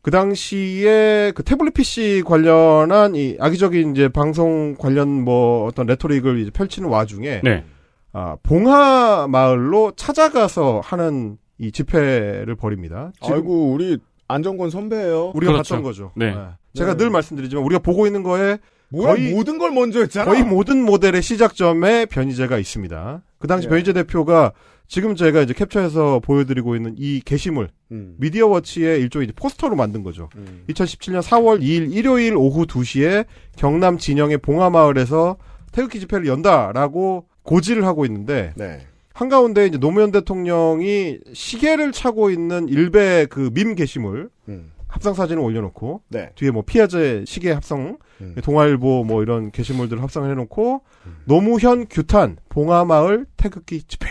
그 당시에 그 태블릿 PC 관련한 이 악의적인 이제 방송 관련 뭐 어떤 레토릭을 이제 펼치는 와중에 네. 아, 봉하 마을로 찾아가서 하는 이 집회를 벌입니다. 지금 아이고 우리 안정권 선배예요. 우리가 그렇죠. 봤던 거죠. 네. 제가 네. 늘 말씀드리지만 우리가 보고 있는 거에 뭐야 거의- 모든 걸 먼저 했잖아. 거의 모든 모델의 시작점에 변희재가 있습니다. 그 당시 예. 변희재 대표가 지금 제가 이제 캡처해서 보여드리고 있는 이 게시물 음. 미디어워치의 일종의 이제 포스터로 만든 거죠. 음. 2017년 4월 2일 일요일 오후 2시에 경남 진영의 봉하마을에서 태극기 집회를 연다라고 고지를 하고 있는데 네. 한가운데 이제 노무현 대통령이 시계를 차고 있는 일베 그 밈 게시물 음. 합성 사진을 올려놓고 네. 뒤에 뭐 피아제 시계 합성, 음. 동아일보 뭐 이런 게시물들을 합성을 해놓고 노무현 규탄 봉하마을 태극기 집회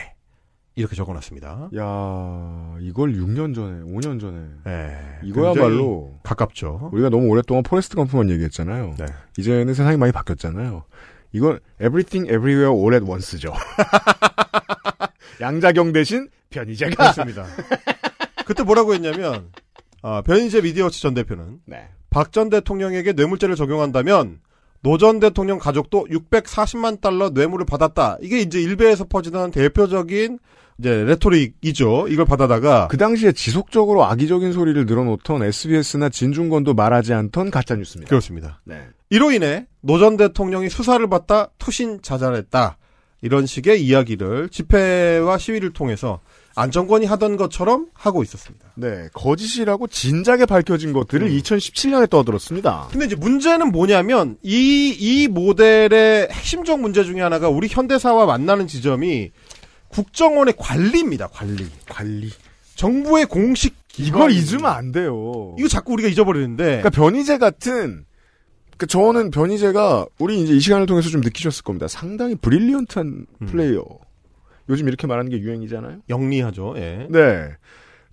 이렇게 적어놨습니다. 야 이걸 6년 전에, 5년 전에 네, 이거야말로 가깝죠. 우리가 너무 오랫동안 포레스트 검프만 얘기했잖아요. 네. 이제는 세상이 많이 바뀌었잖아요. 이건 everything everywhere all at once죠. 양자경 대신 변희재가 그렇습니다. 그때 뭐라고 했냐면 아, 변희재 미디어워치 전 대표는 네. 박 전 대통령에게 뇌물죄를 적용한다면 노 전 대통령 가족도 640만 달러 뇌물을 받았다. 이게 이제 일베에서 퍼지던 대표적인 이제 레토릭이죠. 이걸 받아다가 그 당시에 지속적으로 악의적인 소리를 늘어놓던 SBS나 진중권도 말하지 않던 가짜 뉴스입니다. 그렇습니다. 네. 이로 인해 노 전 대통령이 수사를 받다 투신 자살했다. 이런 식의 이야기를 집회와 시위를 통해서 안정권이 하던 것처럼 하고 있었습니다. 네, 거짓이라고 진작에 밝혀진 것들을 2017년에 떠들었습니다. 근데 이제 문제는 뭐냐면 이 이 모델의 핵심적 문제 중에 하나가 우리 현대사와 만나는 지점이 국정원의 관리입니다. 관리. 관리. 정부의 공식 이걸 기관이- 잊으면 안 돼요. 이거 자꾸 우리가 잊어버리는데 그러니까 변희재 같은 그 저는 변희재가 우리 이제 이 시간을 통해서 좀 느끼셨을 겁니다. 상당히 brilliant한 플레이어. 요즘 이렇게 말하는 게 유행이잖아요. 영리하죠. 예. 네.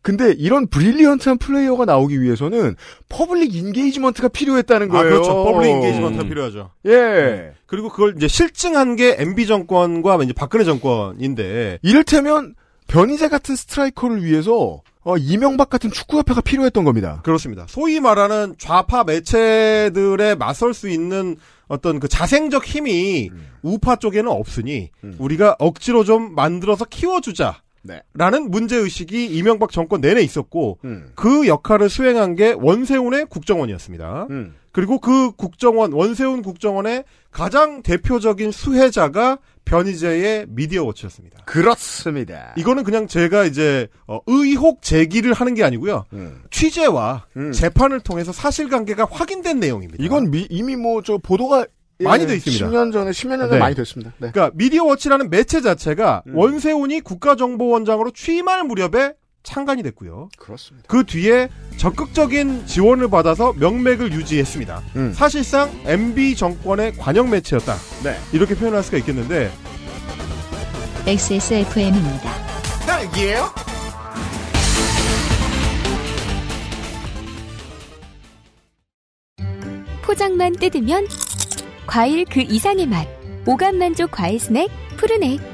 근데 이런 brilliant한 플레이어가 나오기 위해서는 public engagement가 필요했다는 아 거예요. 그렇죠. public engagement가 필요하죠. 예. 그리고 그걸 이제 실증한 게 MB 정권과 이제 박근혜 정권인데 이를테면 변이제 같은 스트라이커를 위해서 어, 이명박 같은 축구협회가 필요했던 겁니다. 그렇습니다. 소위 말하는 좌파 매체들에 맞설 수 있는 어떤 그 자생적 힘이 우파 쪽에는 없으니 우리가 억지로 좀 만들어서 키워주자. 네. 라는 문제의식이 이명박 정권 내내 있었고, 음. 그 역할을 수행한 게 원세훈의 국정원이었습니다. 음. 그리고 그 국정원, 원세훈 국정원의 가장 대표적인 수혜자가 변희재의 미디어 워치였습니다. 그렇습니다. 이거는 그냥 제가 이제 어, 의혹 제기를 하는 게 아니고요. 음. 취재와 음. 재판을 통해서 사실관계가 확인된 내용입니다. 이건 미- 이미 뭐 저 보도가 많이 예, 돼 있습니다. 10년 전에 10년 전에 네. 많이 됐습니다. 네. 그러니까 미디어 워치라는 매체 자체가 음. 원세훈이 국가정보원장으로 취임할 무렵에 창간이 됐고요. 그렇습니다. 그 뒤에 적극적인 지원을 받아서 명맥을 유지했습니다. 음. 사실상 MB 정권의 관영 매체였다. 네. 이렇게 표현할 수가 있겠는데 XSFM입니다. 딸기예요? 포장만 뜯으면 과일 그 이상의 맛. 오감 만족 과일 스낵 푸르넥.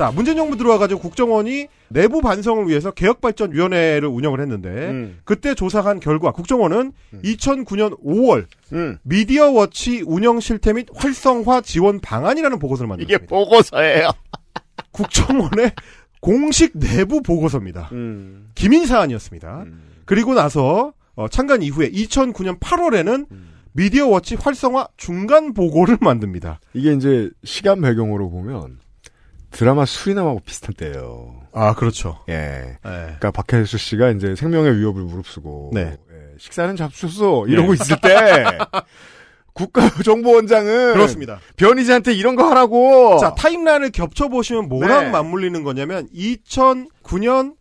자, 문재인 정부 들어와가지고 국정원이 내부 반성을 위해서 개혁발전위원회를 운영을 했는데 음. 그때 조사한 결과 국정원은 2009년 5월 음. 미디어워치 운영 실태 및 활성화 지원 방안이라는 보고서를 이게 만들었습니다. 보고서예요. 국정원의 공식 내부 보고서입니다. 음. 기민 사안이었습니다. 음. 그리고 나서 어, 창간 이후에 2009년 8월에는 음. 미디어워치 활성화 중간 보고를 만듭니다. 이게 이제 시간 배경으로 보면 드라마 수리남하고 비슷한 때예요. 아 그렇죠. 예. 네. 그러니까 박혜수 씨가 이제 생명의 위협을 무릅쓰고 네. 예, 식사는 잡수소 이러고 있을 때 국가정보원장은 그렇습니다. 변희재한테 이런 거 하라고. 자 타임라인을 겹쳐 보시면 뭐랑 네. 맞물리는 거냐면 2009년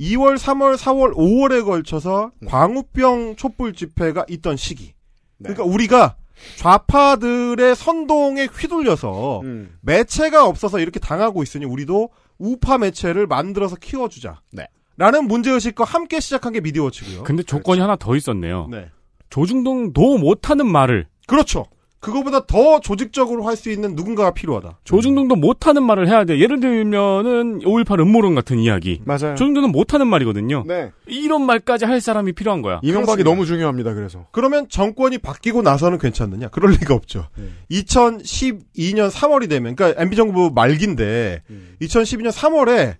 2월, 3월, 4월, 5월에 걸쳐서 광우병 촛불 집회가 있던 시기. 네. 그러니까 우리가 좌파들의 선동에 휘둘려서 음. 매체가 없어서 이렇게 당하고 있으니 우리도 우파 매체를 만들어서 키워주자. 네. 라는 문제의식과 함께 시작한 게 미디어워치고요. 근데 조건이 하나 더 있었네요. 네. 조중동도 못하는 말을 그렇죠. 그거보다 더 조직적으로 할 수 있는 누군가가 필요하다. 조중동도 못하는 말을 해야 돼. 예를 들면은 5.18 음모론 같은 이야기. 맞아요. 조중동은 못하는 말이거든요. 네. 이런 말까지 할 사람이 필요한 거야. 이명박이 그렇습니다. 너무 중요합니다. 그래서. 그러면 정권이 바뀌고 나서는 괜찮느냐? 그럴 리가 없죠. 네. 2012년 3월이 되면, 그러니까 MB 정부 말기인데, 음. 2012년 3월에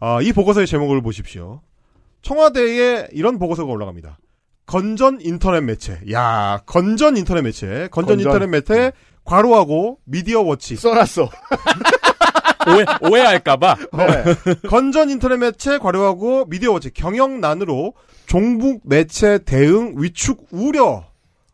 아, 이 보고서의 제목을 보십시오. 청와대에 이런 보고서가 올라갑니다. 건전 인터넷 매체. 야, 건전 인터넷 매체. 건전, 건전. 인터넷 매체 괄호하고 미디어 워치. 써놨어. 오해, 오해할까봐. 네. 건전 인터넷 매체 괄호하고 미디어 워치 경영난으로 종북 매체 대응 위축 우려.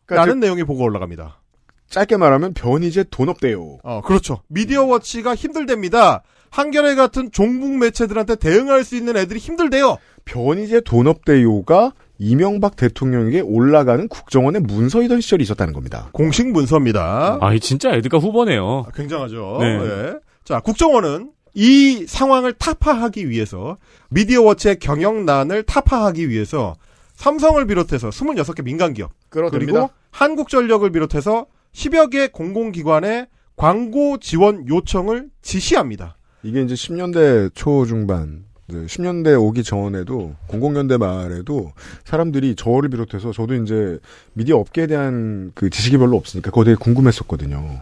그러니까 라는 내용이 보고 올라갑니다. 짧게 말하면 변희재 돈 없대요. 어, 그렇죠. 미디어 워치가 힘들답니다. 한겨레 같은 종북 매체들한테 대응할 수 있는 애들이 힘들대요. 변희재 돈 없대요가 이명박 대통령에게 올라가는 국정원의 문서이던 시절이 있었다는 겁니다. 공식 문서입니다. 아, 이 진짜 에드가 후보네요. 아, 굉장하죠. 네. 예. 자, 국정원은 이 상황을 타파하기 위해서 미디어 워치의 경영난을 타파하기 위해서 삼성을 비롯해서 26개 민간 기업 그리고 한국전력을 비롯해서 10여 개 공공기관에 광고 지원 요청을 지시합니다. 이게 이제 10년대 초중반, 이제 10년대 오기 전에도, 00년대 말에도 사람들이 저를 비롯해서 저도 이제 미디어 업계에 대한 그 지식이 별로 없으니까 그거 되게 궁금했었거든요.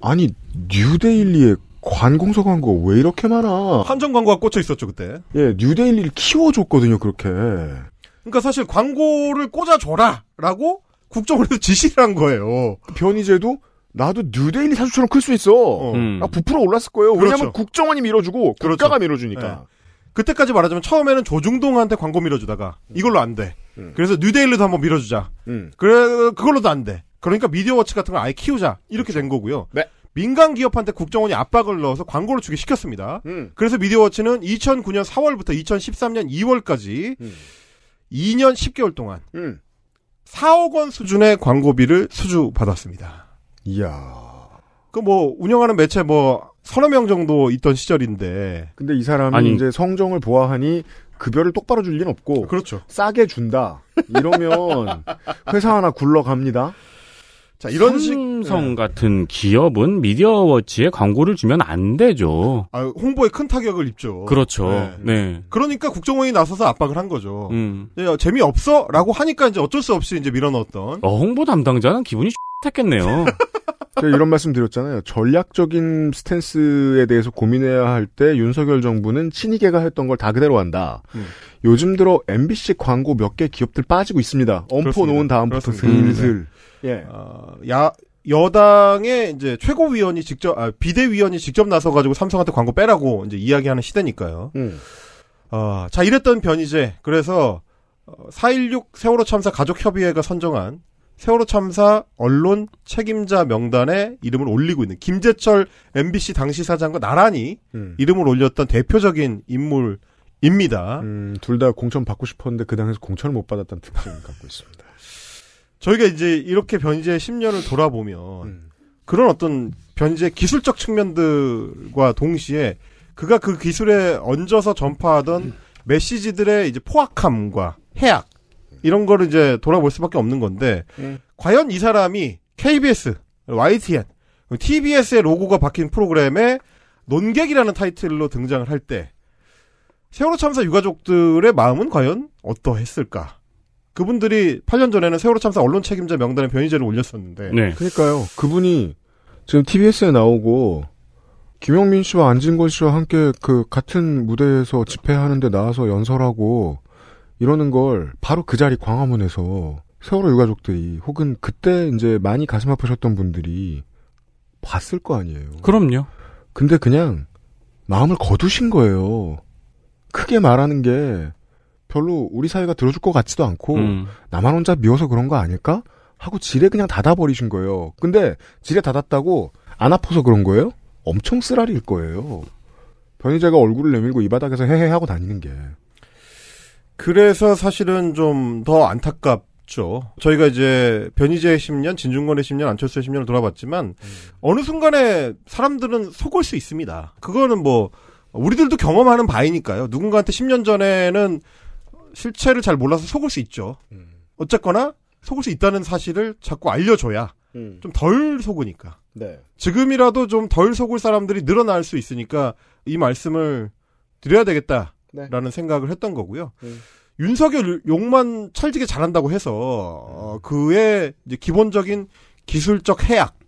아니, 뉴데일리에 관공서 광고 왜 이렇게 많아? 한정 광고가 꽂혀 있었죠, 그때. 예, 뉴데일리를 키워줬거든요, 그렇게. 그러니까 사실 광고를 꽂아줘라라고 국정원에서 지시를 한 거예요. 변희재도 나도 뉴데일리 사수처럼 클 수 있어. 음. 나 부풀어 올랐을 거예요. 그렇죠. 왜냐면 국정원이 밀어주고 그렇죠. 국가가 밀어주니까. 네. 그때까지 말하자면 처음에는 조중동한테 광고 밀어주다가 이걸로 안 돼. 음. 그래서 뉴데일리도 한번 밀어주자. 음. 그래 그걸로도 안 돼. 그러니까 미디어워치 같은 걸 아예 키우자. 이렇게 된 거고요. 네. 민간 기업한테 국정원이 압박을 넣어서 광고를 주기 시켰습니다. 음. 그래서 미디어워치는 2009년 4월부터 2013년 2월까지 음. 2년 10개월 동안 음. 4억 원 수준의 광고비를 수주 받았습니다. 이야. 그 뭐 운영하는 매체 뭐 서너 명 정도 있던 시절인데. 근데 이 사람이 아니. 이제 성정을 보아하니 급여를 똑바로 줄 리는 없고 그렇죠. 싸게 준다. 이러면 회사 하나 굴러갑니다. 자, 이런 삼성 같은 기업은 미디어워치에 광고를 주면 안 되죠. 아, 홍보에 큰 타격을 입죠. 그렇죠. 네. 네. 그러니까 국정원이 나서서 압박을 한 거죠. 음. 야, 재미없어? 라고 하니까 이제 어쩔 수 없이 이제 밀어넣었던. 어, 홍보 담당자는 기분이 했겠네요. 제가 이런 말씀 드렸잖아요. 전략적인 스탠스에 대해서 고민해야 할 때 윤석열 정부는 친이계가 했던 걸 다 그대로 한다. 음. 요즘 들어 MBC 광고 몇 개 기업들 빠지고 있습니다. 엄포. 놓은 다음부터 그렇습니다. 슬슬. 예. 어, 야, 여당의 이제 최고위원이 직접, 아, 비대위원이 직접 나서가지고 삼성한테 광고 빼라고 이제 이야기하는 시대니까요. 음. 어, 자, 이랬던 변이제. 그래서, 어, 4.16 세월호 참사 가족협의회가 선정한 세월호 참사 언론 책임자 명단에 이름을 올리고 있는 김재철 MBC 당시 사장과 나란히 음. 이름을 올렸던 대표적인 인물입니다. 음, 둘 다 공천 받고 싶었는데 그 당에서 공천을 못 받았다는 특징을 갖고 있습니다. 저희가 이제 이렇게 변이제 10년을 돌아보면 그런 어떤 변이제 기술적 측면들과 동시에 그가 그 기술에 얹어서 전파하던 메시지들의 이제 포악함과 해악 이런 거를 이제 돌아볼 수밖에 없는 건데 과연 이 사람이 KBS, YTN, TBS의 로고가 박힌 프로그램에 논객이라는 타이틀로 등장을 할 때 세월호 참사 유가족들의 마음은 과연 어떠했을까? 그분들이 8년 전에는 세월호 참사 언론 책임자 명단에 변희재를 올렸었는데 네. 그러니까요. 그분이 지금 TBS에 나오고 김영민 씨와 안진걸 씨와 함께 그 같은 무대에서 집회하는데 나와서 연설하고 이러는 걸 바로 그 자리 광화문에서 세월호 유가족들이 혹은 그때 이제 많이 가슴 아프셨던 분들이 봤을 거 아니에요. 그럼요. 근데 그냥 마음을 거두신 거예요. 크게 말하는 게 별로 우리 사회가 들어줄 것 같지도 않고 음. 나만 혼자 미워서 그런 거 아닐까? 하고 지레 그냥 닫아버리신 거예요. 근데 지레 닫았다고 안 아파서 그런 거예요? 엄청 쓰라리일 거예요. 변희재가 얼굴을 내밀고 이 바닥에서 헤헤 하고 다니는 게. 그래서 사실은 좀 더 안타깝죠. 저희가 이제 변희재의 10년, 진중권의 10년, 안철수의 10년을 돌아봤지만 어느 순간에 사람들은 속을 수 있습니다. 그거는 뭐 우리들도 경험하는 바이니까요. 누군가한테 10년 전에는 실체를 잘 몰라서 속을 수 있죠. 어쨌거나 속을 수 있다는 사실을 자꾸 알려줘야 좀덜 속으니까. 네. 지금이라도 좀 덜 속을 사람들이 늘어날 수 있으니까 이 말씀을 드려야 되겠다 라는 생각을 했던 거고요. 윤석열 욕만 찰지게 잘한다고 해서 어, 그의 이제 기본적인 기술적 해악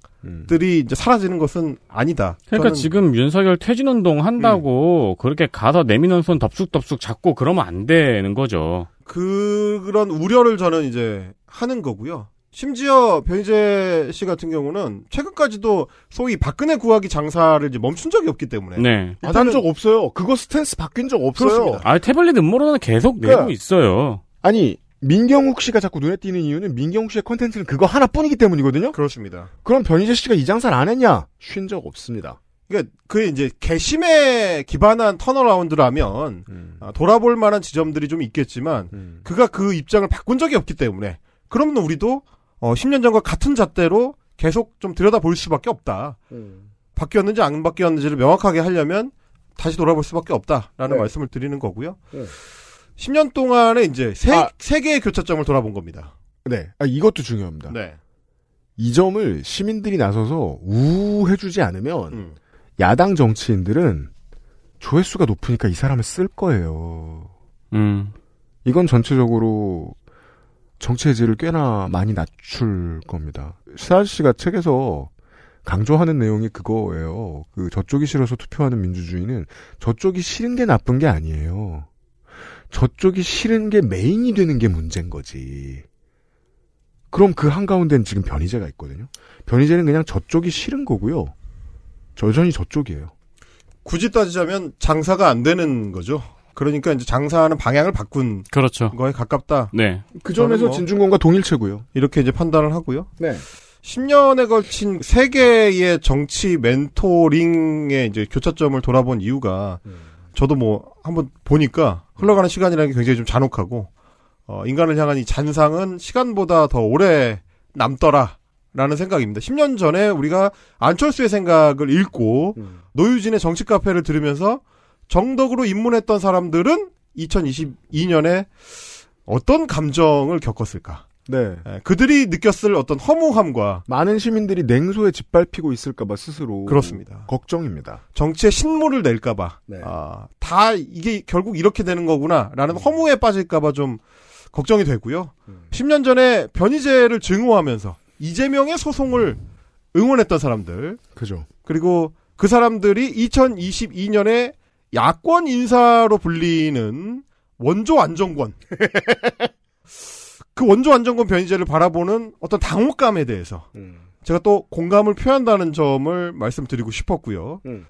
들이 이제 사라지는 것은 아니다. 그러니까 지금 윤석열 퇴진 운동 한다고 그렇게 가서 내미는 손 덥쑥덥쑥 잡고 그러면 안 되는 거죠. 그런 우려를 저는 이제 하는 거고요. 심지어 변희재 씨 같은 경우는 최근까지도 소위 박근혜 구하기 장사를 이제 멈춘 적이 없기 때문에 네. 받은 적 없어요. 그거 스탠스 바뀐 적 없어요. 그렇습니다. 아, 태블릿 음모론은 계속 그러니까 내고 있어요. 아니 민경욱 씨가 자꾸 눈에 띄는 이유는 민경욱 씨의 콘텐츠는 그거 하나뿐이기 때문이거든요. 그렇습니다. 그럼 변희재 씨가 이 장사를 안 했냐? 쉰 적 없습니다. 그러니까 그 이제 개심에 기반한 턴어라운드라면 아, 돌아볼 만한 지점들이 좀 있겠지만 그가 그 입장을 바꾼 적이 없기 때문에 그러면 우리도 어, 10년 전과 같은 잣대로 계속 좀 들여다볼 수밖에 없다. 바뀌었는지 안 바뀌었는지를 명확하게 하려면 다시 돌아볼 수밖에 없다라는 네. 말씀을 드리는 거고요. 네. 10년 동안에 이제 세, 아. 세 개의 교차점을 돌아본 겁니다. 네, 아, 이것도 중요합니다. 네. 이 점을 시민들이 나서서 우해주지 않으면 음. 야당 정치인들은 조회수가 높으니까 이 사람을 쓸 거예요. 음. 이건 전체적으로 정치의 질을 꽤나 많이 낮출 겁니다. 시아 씨가 책에서 강조하는 내용이 그거예요. 그 저쪽이 싫어서 투표하는 민주주의는 저쪽이 싫은 게 나쁜 게 아니에요. 저쪽이 싫은 게 메인이 되는 게 문제인 거지. 그럼 그 한가운데는 지금 변희재가 있거든요. 변희재는 그냥 저쪽이 싫은 거고요. 여전히 저쪽이에요. 굳이 따지자면 장사가 안 되는 거죠. 그러니까 이제 장사하는 방향을 바꾼 그렇죠. 거에 가깝다. 네. 그 점에서 뭐 진중권과 동일체고요. 이렇게 이제 판단을 하고요. 네. 10년에 걸친 세계의 정치 멘토링의 이제 교차점을 돌아본 이유가 저도 뭐 한번 보니까 흘러가는 시간이라는 게 굉장히 좀 잔혹하고 어, 인간을 향한 이 잔상은 시간보다 더 오래 남더라. 라는 생각입니다. 10년 전에 우리가 안철수의 생각을 읽고 노유진의 정치 카페를 들으면서 정덕으로 입문했던 사람들은 2022년에 어떤 감정을 겪었을까? 네. 예, 그들이 느꼈을 어떤 허무함과 많은 시민들이 냉소에 짓밟히고 있을까봐 스스로 그렇습니다. 걱정입니다. 정치에 신물을 낼까봐 네. 아, 다 이게 결국 이렇게 되는 거구나라는 허무에 빠질까봐 좀 걱정이 되고요. 10년 전에 변희재를 증오하면서 이재명의 소송을 응원했던 사람들 그죠. 그리고 그 사람들이 2022년에 야권 인사로 불리는 원조 안정권 그 원조 안정권 변희재를 바라보는 어떤 당혹감에 대해서 제가 또 공감을 표한다는 점을 말씀드리고 싶었고요. 음.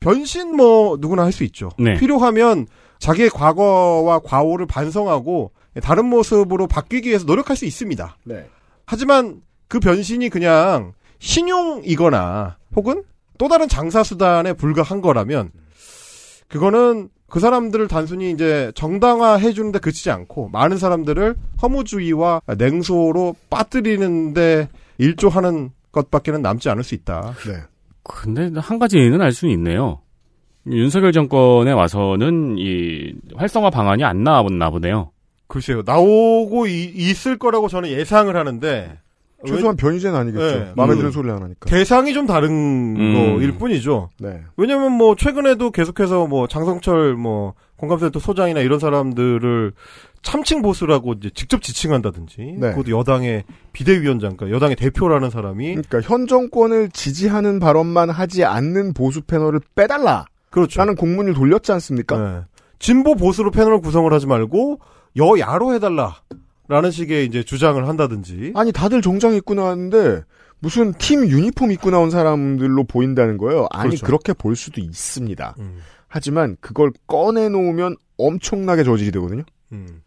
변신 뭐 누구나 할 수 있죠. 네. 필요하면 자기의 과거와 과오를 반성하고 다른 모습으로 바뀌기 위해서 노력할 수 있습니다. 네. 하지만 그 변신이 그냥 신용이거나 혹은 또 다른 장사 수단에 불과한 거라면 그거는 그 사람들을 단순히 이제 정당화해 주는데 그치지 않고 많은 사람들을 허무주의와 냉소로 빠뜨리는데 일조하는 것밖에는 남지 않을 수 있다. 네. 근데 한 가지는 알 수는 있네요. 윤석열 정권에 와서는 이 활성화 방안이 안 나왔나 보네요. 글쎄요. 나오고 이- 있을 거라고 저는 예상을 하는데 최소한 변희재는 아니겠죠. 네. 마음에 음. 드는 소리를 안 하니까. 대상이 좀 다른 음. 거일 뿐이죠. 네. 왜냐면 뭐 최근에도 계속해서 뭐 장성철 뭐 공감센터 소장이나 이런 사람들을 참칭 보수라고 이제 직접 지칭한다든지 네. 그것도 여당의 비대위원장 그러니까 여당의 대표라는 사람이 그러니까 현 정권을 지지하는 발언만 하지 않는 보수 패널을 빼달라. 그렇죠. 라는 공문을 돌렸지 않습니까? 네. 진보 보수로 패널 구성을 하지 말고 여야로 해달라. 라는 식의 이제 주장을 한다든지. 아니 다들 정장 입고 나왔는데 무슨 팀 유니폼 입고 나온 사람들로 보인다는 거예요. 아니 그렇죠. 그렇게볼 수도 있습니다. 음. 하지만 그걸 꺼내 놓으면 엄청나게 저질이 되거든요. 음.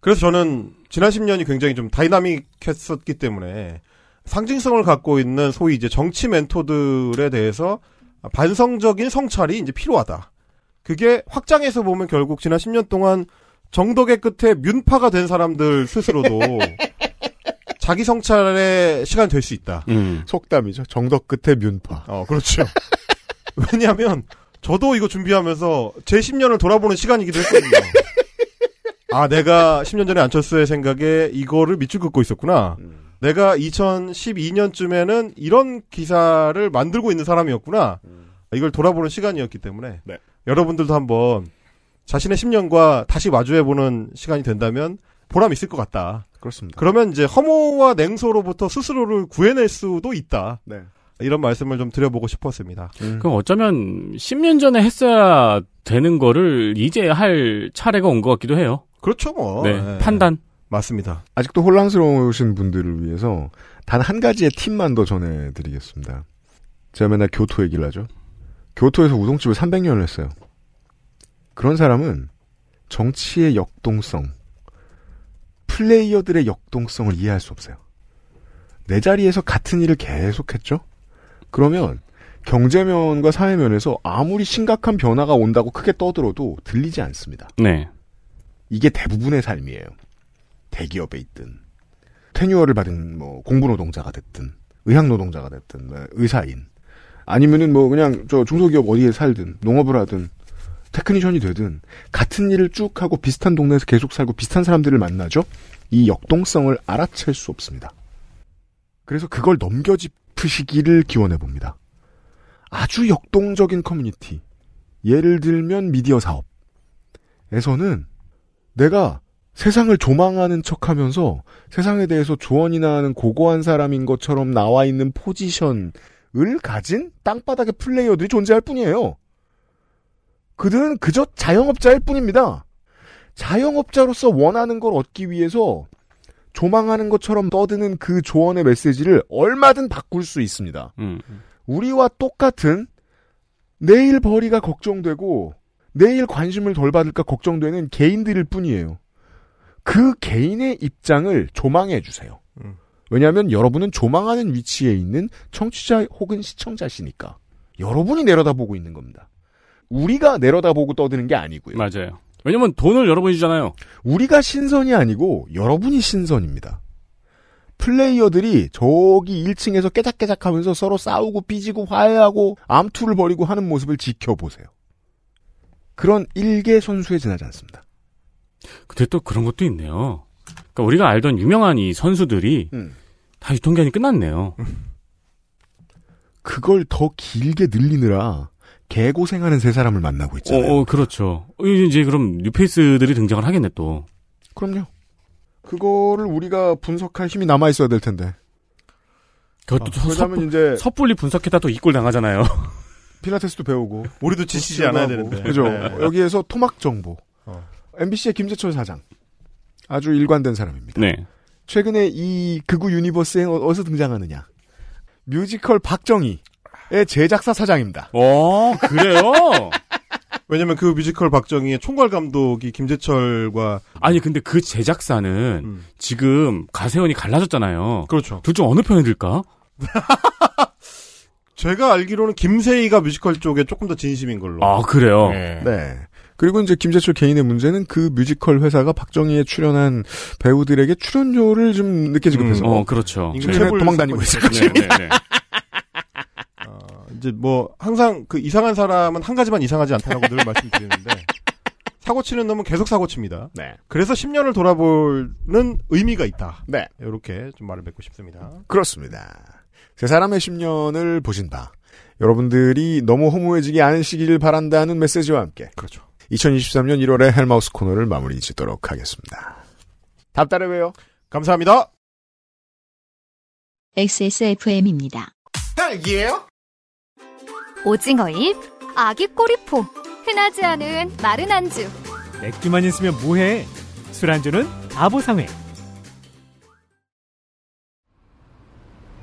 그래서 저는 지난 10년이 굉장히 좀 다이나믹했었기 때문에 상징성을 갖고 있는 소위 이제 정치 멘토들에 대해서 반성적인 성찰이 이제 필요하다. 그게 확장해서 보면 결국 지난 10년 동안 정덕의 끝에 뮨파가 된 사람들 스스로도 자기 성찰의 시간 될 수 있다. 음. 속담이죠. 정덕 끝에 뮨파. 어, 그렇죠. 왜냐하면 저도 이거 준비하면서 제 10년을 돌아보는 시간이기도 했거든요. 아, 내가 10년 전에 안철수의 생각에 이거를 밑줄 긋고 있었구나. 내가 2012년쯤에는 이런 기사를 만들고 있는 사람이었구나. 이걸 돌아보는 시간이었기 때문에 네. 여러분들도 한번 자신의 10년과 다시 마주해보는 시간이 된다면 보람 있을 것 같다. 그렇습니다. 그러면 이제 허무와 냉소로부터 스스로를 구해낼 수도 있다. 네. 이런 말씀을 좀 드려보고 싶었습니다. 그럼 어쩌면 10년 전에 했어야 되는 거를 이제 할 차례가 온 것 같기도 해요. 그렇죠, 뭐. 네, 네. 판단. 맞습니다. 아직도 혼란스러우신 분들을 위해서 단 한 가지의 팁만 더 전해드리겠습니다. 제가 맨날 교토 얘기를 하죠. 교토에서 우동집을 300년을 했어요. 그런 사람은 정치의 역동성, 플레이어들의 역동성을 이해할 수 없어요. 내 자리에서 같은 일을 계속했죠? 그러면 경제면과 사회면에서 아무리 심각한 변화가 온다고 크게 떠들어도 들리지 않습니다. 네. 이게 대부분의 삶이에요. 대기업에 있든 tenure를 받은 뭐 공부 노동자가 됐든 의학 노동자가 됐든 뭐 의사인 아니면은 뭐 그냥 저 중소기업 어디에 살든 농업을 하든 technician이 되든 같은 일을 쭉 하고 비슷한 동네에서 계속 살고 비슷한 사람들을 만나죠. 이 역동성을 알아챌 수 없습니다. 그래서 그걸 넘겨짚으시기를 기원해 봅니다. 아주 역동적인 커뮤니티. 예를 들면 미디어 사업에서는 내가 세상을 조망하는 척 하면서 세상에 대해서 조언이나 하는 고고한 사람인 것처럼 나와 있는 포지션을 가진 땅바닥의 플레이어들이 존재할 뿐이에요. 그들은 그저 자영업자일 뿐입니다. 자영업자로서 원하는 걸 얻기 위해서 조망하는 것처럼 떠드는 그 조언의 메시지를 얼마든 바꿀 수 있습니다. 음. 우리와 똑같은 내일 벌이가 걱정되고 내일 관심을 덜 받을까 걱정되는 개인들일 뿐이에요. 그 개인의 입장을 조망해 주세요. 음. 왜냐하면 여러분은 조망하는 위치에 있는 청취자 혹은 시청자시니까 여러분이 내려다보고 있는 겁니다. 우리가 내려다보고 떠드는 게 아니고요. 맞아요. 왜냐면 돈을 여러분이 주잖아요. 우리가 신선이 아니고 여러분이 신선입니다. 플레이어들이 저기 1층에서 깨작깨작 하면서 서로 싸우고 삐지고 화해하고 암투를 벌이고 하는 모습을 지켜보세요. 그런 일개 선수에 지나지 않습니다. 근데 또 그런 것도 있네요. 그러니까 우리가 알던 유명한 이 선수들이 음. 다 유통기한이 끝났네요. 그걸 더 길게 늘리느라 개고생하는 세 사람을 만나고 있잖아요. 어, 어, 그렇죠. 이제 그럼 뉴페이스들이 등장을 하겠네 또. 그럼요. 그거를 우리가 분석할 힘이 남아 있어야 될 텐데. 그것도 아, 그러자면 섣불- 이제 섣불리 분석했다 또 이꼴 당하잖아요. 필라테스도 배우고 우리도 지치지 복싱도 않아야 하고. 되는데. 그죠. 네. 여기에서 토막 정보. 어. MBC의 김재철 사장. 아주 일관된 사람입니다. 네. 최근에 이 극우 universe에 어- 어디서 등장하느냐. 뮤지컬 박정희의 제작사 사장입니다. 어, 그래요? 왜냐면 그 뮤지컬 박정희의 총괄 감독이 김재철과 아니 근데 그 제작사는 지금 가세연이 갈라졌잖아요. 음. 그렇죠. 둘 중 어느 편에 들까? 제가 알기로는 김세의가 뮤지컬 쪽에 조금 더 진심인 걸로. 아 그래요. 네. 그리고 이제 김재철 개인의 문제는 그 뮤지컬 회사가 박정희에 출연한 배우들에게 출연료를 좀 늦게 지급해서 어, 그렇죠. 최근에 도망 다니고 있을 것입니다. 네, 네. 어, 이제 뭐 항상 그 이상한 사람은 한 가지만 이상하지 않다라고 늘 말씀드리는데 사고 치는 놈은 계속 사고 칩니다. 네. 그래서 10년을 돌아보는 의미가 있다. 네. 이렇게 좀 말을 맺고 싶습니다. 그렇습니다. 세 사람의 10년을 보신 바 여러분들이 너무 허무해지지 않으시길 바란다는 메시지와 함께 그렇죠. 2023년 1월의 헬마우스 코너를 마무리 짓도록 하겠습니다. 달에 봬요. 감사합니다. XSFM입니다. 딸기예요? 오징어잎, 아기 꼬리포, 흔하지 않은 마른 안주. 맥주만 있으면 뭐해? 술안주는 바보상회.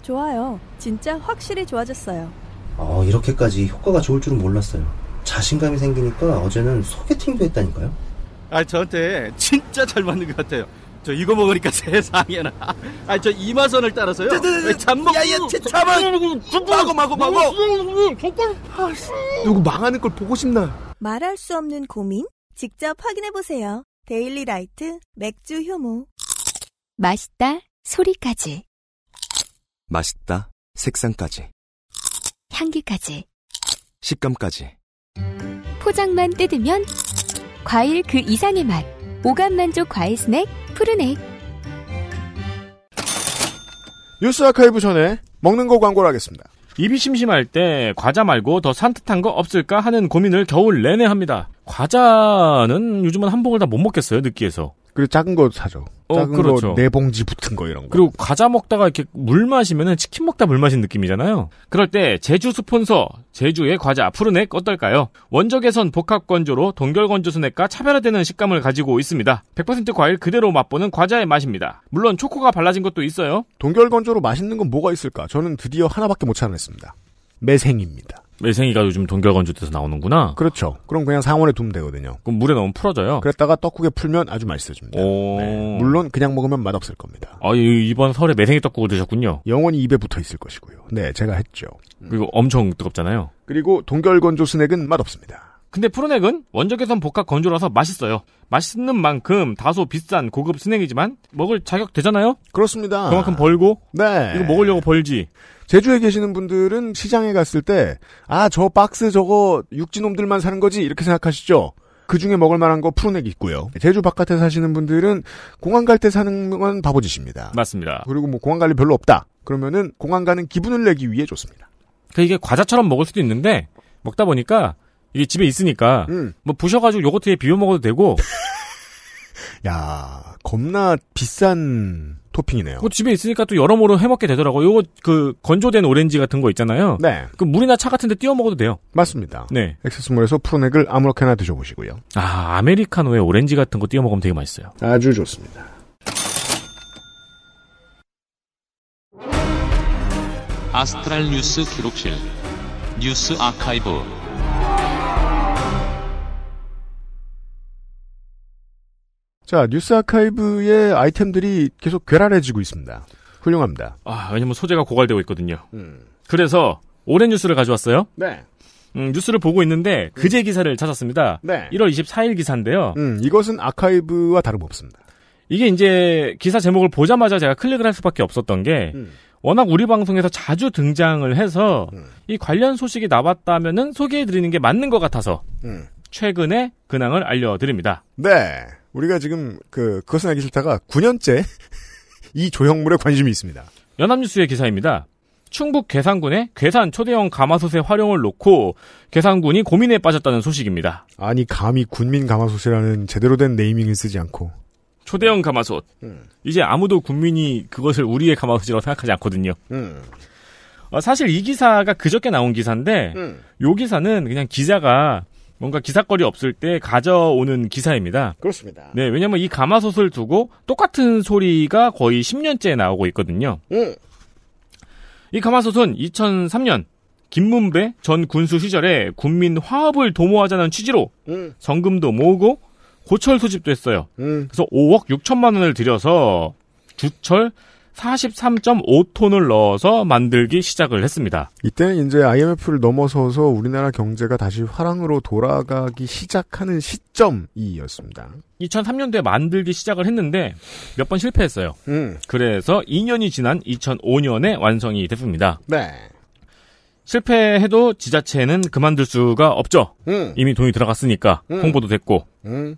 좋아요. 진짜 확실히 좋아졌어요. 어, 이렇게까지 효과가 좋을 줄은 몰랐어요. 자신감이 생기니까 어제는 소개팅도 했다니까요. 아, 저한테 진짜 잘 맞는 것 같아요. 저 이거 먹으니까 세상에나. 아, 저 이마선을 따라서요. 잠먹. 야야, 잠만. 마고 마고 마고. 누구 망하는 걸 보고 싶나? 말할 수 없는 고민? 직접 확인해 보세요. 데일리 라이트 맥주 효모. 맛있다 소리까지 맛있다. 색상까지. 향기까지 식감까지. 포장만 뜯으면 과일 그 이상의 맛 오감 만족 과일 스낵 푸르넥 뉴스 아카이브 전에 먹는 거 광고를 하겠습니다. 입이 심심할 때 과자 말고 더 산뜻한 거 없을까 하는 고민을 겨울 내내 합니다. 과자는 요즘은 한 봉을 다 못 먹겠어요, 느끼해서. 그리고 작은 거 사죠. 어, 작은 그렇죠. 거네 봉지 붙은 거 이런 거. 그리고 과자 먹다가 이렇게 물 마시면은 치킨 먹다 물 마신 느낌이잖아요. 그럴 때 제주 스폰서 제주의 과자 푸르넥 어떨까요? 원적외선 복합 건조로 동결 건조 스낵과 차별화되는 식감을 가지고 있습니다. 100% 과일 그대로 맛보는 과자의 맛입니다. 물론 초코가 발라진 것도 있어요. 동결 건조로 맛있는 건 뭐가 있을까? 저는 드디어 하나밖에 못 찾아냈습니다. 매생입니다. 매생이가 요즘 동결 건조돼서 나오는구나. 그렇죠. 그럼 그냥 상온에 두면 되거든요. 그럼 물에 넣으면 풀어져요. 그랬다가 떡국에 풀면 아주 맛있어집니다. 오. 네. 물론 그냥 먹으면 맛없을 겁니다. 아, 이- 이번 설에 매생이 떡국을 드셨군요. 영원히 입에 붙어 있을 것이고요. 네, 제가 했죠. 그리고 엄청 뜨겁잖아요. 그리고 동결 건조 스낵은 맛없습니다. 근데 푸르넥은 원적외선 복합 건조라서 맛있어요. 맛있는 만큼 다소 비싼 고급 스낵이지만 먹을 자격 되잖아요. 그렇습니다. 그만큼 벌고 네. 이거 먹으려고 벌지. 제주에 계시는 분들은 시장에 갔을 때, 아, 저 박스 저거 육지놈들만 사는 거지? 이렇게 생각하시죠? 그 중에 먹을 만한 거 푸르넥 있고요. 제주 바깥에 사시는 분들은 공항 갈 때 사는 건 바보짓입니다. 맞습니다. 그리고 뭐 공항 갈일 별로 없다. 그러면은 공항 가는 기분을 내기 위해 좋습니다. 그 이게 과자처럼 먹을 수도 있는데 먹다 보니까 이게 집에 있으니까 음. 뭐 부셔가지고 요거트에 비벼 먹어도 되고 야 겁나 비싼 토핑이네요. 그 집에 있으니까 또 여러모로 해먹게 되더라고. 요거 그 건조된 오렌지 같은 거 있잖아요. 네. 그 물이나 차 같은데 띄워 먹어도 돼요. 맞습니다. 네. 액세스몰에서 푸르넥을 아무렇게나 드셔보시고요. 아 아메리카노에 오렌지 같은 거 띄워 먹으면 되게 맛있어요. 아주 좋습니다. astral 뉴스 기록실 뉴스 아카이브 자 뉴스 아카이브의 아이템들이 계속 괴랄해지고 있습니다. 훌륭합니다. 아 왜냐면 소재가 고갈되고 있거든요. 음. 그래서 오랜 뉴스를 가져왔어요. 네. 음, 뉴스를 보고 있는데 그제 기사를 찾았습니다. 네. 1월 24일 기사인데요. 음, 이것은 아카이브와 다름없습니다. 이게 이제 기사 제목을 보자마자 제가 클릭을 할 수밖에 없었던 게 음. 워낙 우리 방송에서 자주 등장을 해서 이 관련 소식이 나왔다면은 소개해 드리는 게 맞는 것 같아서 음. 최근에 근황을 알려드립니다. 네. 우리가 지금 그 그것은 알기 싫다가 9년째 이 조형물에 관심이 있습니다. 연합뉴스의 기사입니다. 충북 괴산군의 괴산 초대형 가마솥의 활용을 놓고 괴산군이 고민에 빠졌다는 소식입니다. 아니 감히 군민 가마솥이라는 제대로 된 네이밍을 쓰지 않고 초대형 가마솥. 음. 이제 아무도 국민이 그것을 우리의 가마솥이라고 생각하지 않거든요. 음. 어, 사실 이 기사가 그저께 나온 기사인데 음. 요 기사는 그냥 기자가 뭔가 기사거리 없을 때 가져오는 기사입니다. 그렇습니다. 네, 왜냐면 이 가마솥을 두고 똑같은 소리가 거의 10년째 나오고 있거든요. 음. 이 가마솥은 2003년 김문배 전 군수 시절에 군민 화합을 도모하자는 취지로 음. 성금도 모으고 고철 소집도 했어요. 음. 그래서 5억 6천만 원을 들여서 주철 43.5톤을 넣어서 만들기 시작을 했습니다. 이때는 이제 IMF를 넘어서서 우리나라 경제가 다시 화랑으로 돌아가기 시작하는 시점이었습니다. 2003년도에 만들기 시작을 했는데 몇 번 실패했어요. 음. 그래서 2년이 지난 2005년에 완성이 됐습니다. 네. 실패해도 지자체는 그만둘 수가 없죠. 음. 이미 돈이 들어갔으니까 음. 홍보도 됐고 음.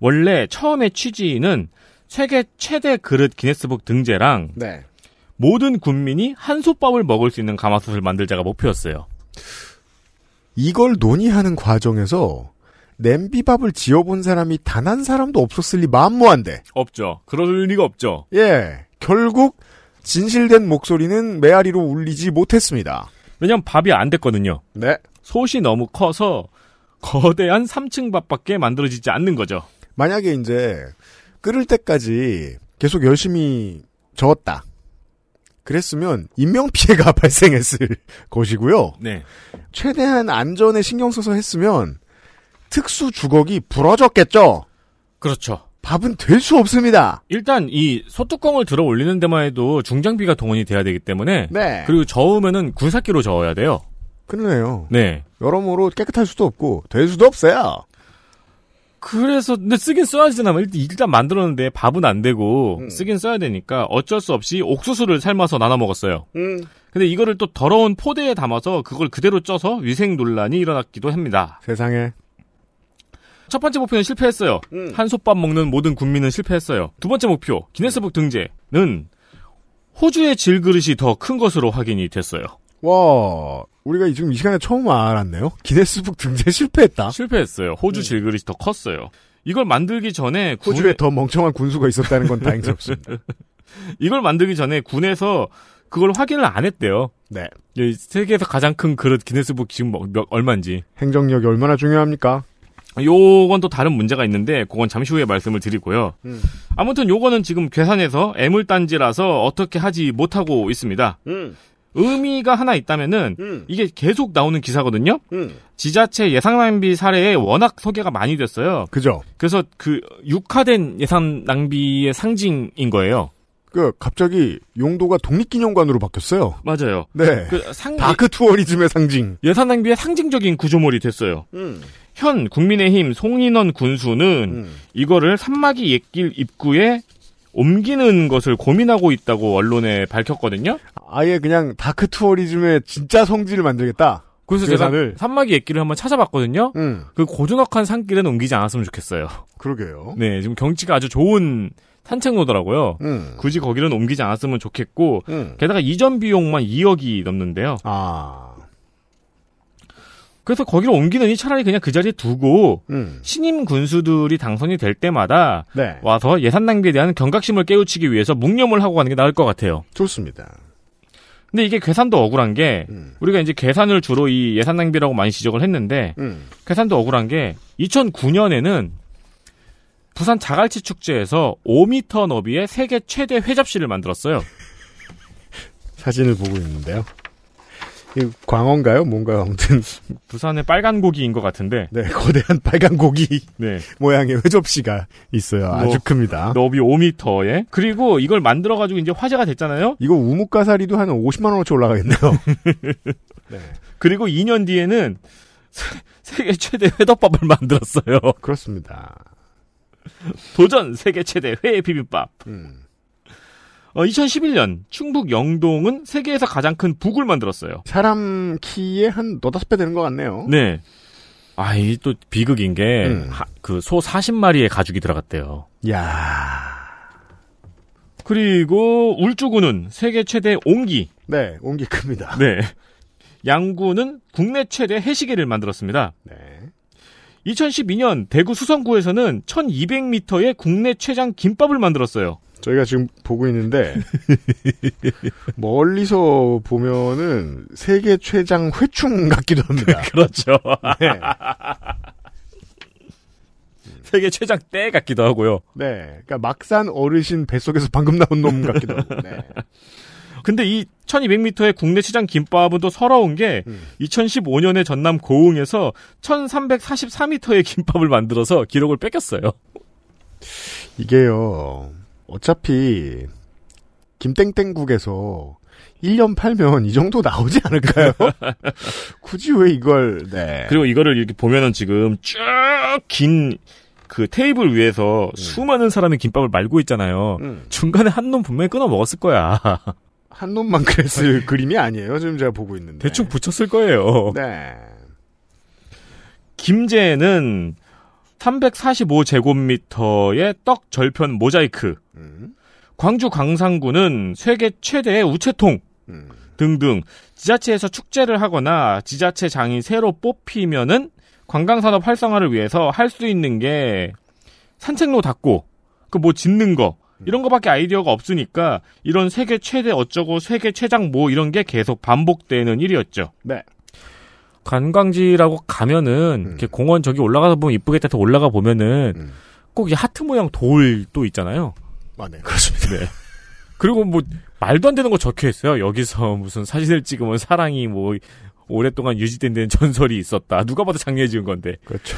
원래 처음에 취지는 세계 최대 그릇 기네스북 등재랑 네. 모든 국민이 한솥밥을 먹을 수 있는 가마솥을 만들자가 목표였어요. 이걸 논의하는 과정에서 냄비밥을 지어본 사람이 단 한 사람도 없었을 리 만무한데. 없죠. 그럴 리가 없죠. 예. 결국 진실된 목소리는 메아리로 울리지 못했습니다. 왜냐면 밥이 안 됐거든요. 네. 솥이 너무 커서 거대한 3층 밥밖에 만들어지지 않는 거죠. 만약에 이제 끓을 때까지 계속 열심히 저었다. 그랬으면 인명피해가 발생했을 것이고요. 네. 최대한 안전에 신경 써서 했으면 특수 주걱이 부러졌겠죠. 그렇죠. 밥은 될 수 없습니다. 일단 이 소뚜껑을 들어 올리는 데만 해도 중장비가 동원이 돼야 되기 때문에 네. 그리고 저으면은 굴삭기로 저어야 돼요. 그러네요. 네. 여러모로 깨끗할 수도 없고 될 수도 없어요. 그래서 근데 쓰긴 써야지나 일단, 일단 만들었는데 밥은 안 되고 쓰긴 써야 되니까 어쩔 수 없이 옥수수를 삶아서 나눠 먹었어요. 음. 근데 이거를 또 더러운 포대에 담아서 그걸 그대로 쪄서 위생 논란이 일어났기도 합니다. 세상에. 첫 번째 목표는 실패했어요. 음. 한솥밥 먹는 모든 국민은 실패했어요. 두 번째 목표 기네스북 등재는 호주의 질그릇이 더 큰 것으로 확인이 됐어요. 와, 우리가 지금 이 시간에 처음 알았네요. 기네스북 등재 실패했다. 실패했어요. 호주 질그릇이 더 컸어요. 이걸 만들기 전에 호주에 더 멍청한 군수가 있었다는 건 다행스럽습니다. 이걸 만들기 전에 군에서 그걸 확인을 안 했대요. 네. 이 세계에서 가장 큰 그릇 기네스북 지금 뭐 몇, 얼마인지. 행정력이 얼마나 중요합니까? 요건 또 다른 문제가 있는데 그건 잠시 후에 말씀을 드리고요. 음. 아무튼 요거는 지금 괴산에서 애물단지라서 어떻게 하지 못하고 있습니다. 음. 의미가 하나 있다면은 음. 이게 계속 나오는 기사거든요. 음. 지자체 예산 낭비 사례에 워낙 소개가 많이 됐어요. 그죠. 그래서 그 육화된 예산 낭비의 상징인 거예요. 그 갑자기 용도가 독립기념관으로 바뀌었어요. 맞아요. 네. 그 상, dark tourism의 상징. 예산 낭비의 상징적인 구조물이 됐어요. 음. 현 국민의힘 송인헌 군수는 음. 이거를 산막이 옛길 입구에 옮기는 것을 고민하고 있다고 언론에 밝혔거든요. 아예 그냥 dark tourism의 진짜 성지를 만들겠다. 그래서 괴산을. 제가 산막이 옛길을 한번 찾아봤거든요. 음. 그 고즈넉한 산길은 옮기지 않았으면 좋겠어요. 그러게요. 네, 지금 경치가 아주 좋은 산책로더라고요. 음. 굳이 거기는 옮기지 않았으면 좋겠고, 음. 게다가 이전 비용만 2억이 넘는데요. 아. 그래서 거기를 옮기느니 차라리 그냥 그 자리에 두고 음. 신임 군수들이 당선이 될 때마다 네. 와서 예산 낭비에 대한 경각심을 깨우치기 위해서 묵념을 하고 가는 게 나을 것 같아요. 좋습니다. 근데 이게 계산도 억울한 게 우리가 이제 계산을 주로 이 예산 낭비라고 많이 지적을 했는데 음. 계산도 억울한 게 2009년에는 부산 자갈치 축제에서 5m 너비의 세계 최대 회접시를 만들었어요. 사진을 보고 있는데요. 이 광어인가요? 뭔가요? 아무튼 부산의 빨간 고기인 것 같은데. 네, 거대한 빨간 고기 네. 모양의 회접시가 있어요. 아주 뭐, 큽니다. 너비 5m에. 그리고 이걸 만들어 가지고 이제 화제가 됐잖아요. 이거 우뭇가사리도 한 50만 원어치 올라가겠네요. 그리고 2년 뒤에는 세- 세계 최대 회덮밥을 만들었어요. 그렇습니다. 도전 세계 최대 회 비빔밥. 음. 어, 2011년 충북 영동은 세계에서 가장 큰 북을 만들었어요. 사람 키에 한 너다섯 배 되는 것 같네요. 네. 아, 이 또 비극인 게, 음. 그 소 40마리의 가죽이 들어갔대요. 야 그리고 울주군은 세계 최대 옹기. 네, 옹기 큽니다. 네. 양구는 국내 최대 해시계를 만들었습니다. 네. 2012년 대구 수성구에서는 1200m의 국내 최장 김밥을 만들었어요. 저희가 지금 보고 있는데 멀리서 보면은 세계 최장 회충 같기도 합니다. 그렇죠. 네. 세계 최장 때 같기도 하고요. 네. 그러니까 막산 어르신 뱃속에서 방금 나온 놈 같기도 하고. 네. 근데 이 1200m의 국내 시장 김밥은 또 서러운 게 2015년에 전남 고흥에서 1344m의 김밥을 만들어서 기록을 뺏겼어요. 이게요. 어차피 김땡땡국에서 1년 팔면 이 정도 나오지 않을까요? 굳이 왜 이걸 네. 그리고 이거를 이렇게 보면은 지금 쭉 긴 그 테이블 위에서 수많은 사람이 김밥을 말고 있잖아요. 음. 중간에 한 놈 분명히 끊어 먹었을 거야. 한 놈만 그랬을 그림이 아니에요. 지금 제가 보고 있는데. 대충 붙였을 거예요. 네. 김제는 345제곱미터의 떡 절편 모자이크. 음. 광주 광산구는 세계 최대의 우체통 음. 등등 지자체에서 축제를 하거나 지자체장이 새로 뽑히면은 관광산업 활성화를 위해서 할 수 있는 게 산책로 닦고 그 뭐 짓는 거 이런 거밖에 아이디어가 없으니까 이런 세계 최대 어쩌고 세계 최장 뭐 이런 게 계속 반복되는 일이었죠. 네. 관광지라고 가면은 이렇게 공원 저기 올라가다 보면 이쁘겠다 해서 올라가 보면은 꼭이 하트 모양 돌 또 있잖아요. 아, 네. 그렇습니다. 네. 그리고 뭐 말도 안 되는 거 적혀 있어요. 여기서 무슨 사진을 찍으면 사랑이 뭐 오랫동안 유지된 데는 전설이 있었다. 누가 봐도 장례 지은 건데. 그렇죠.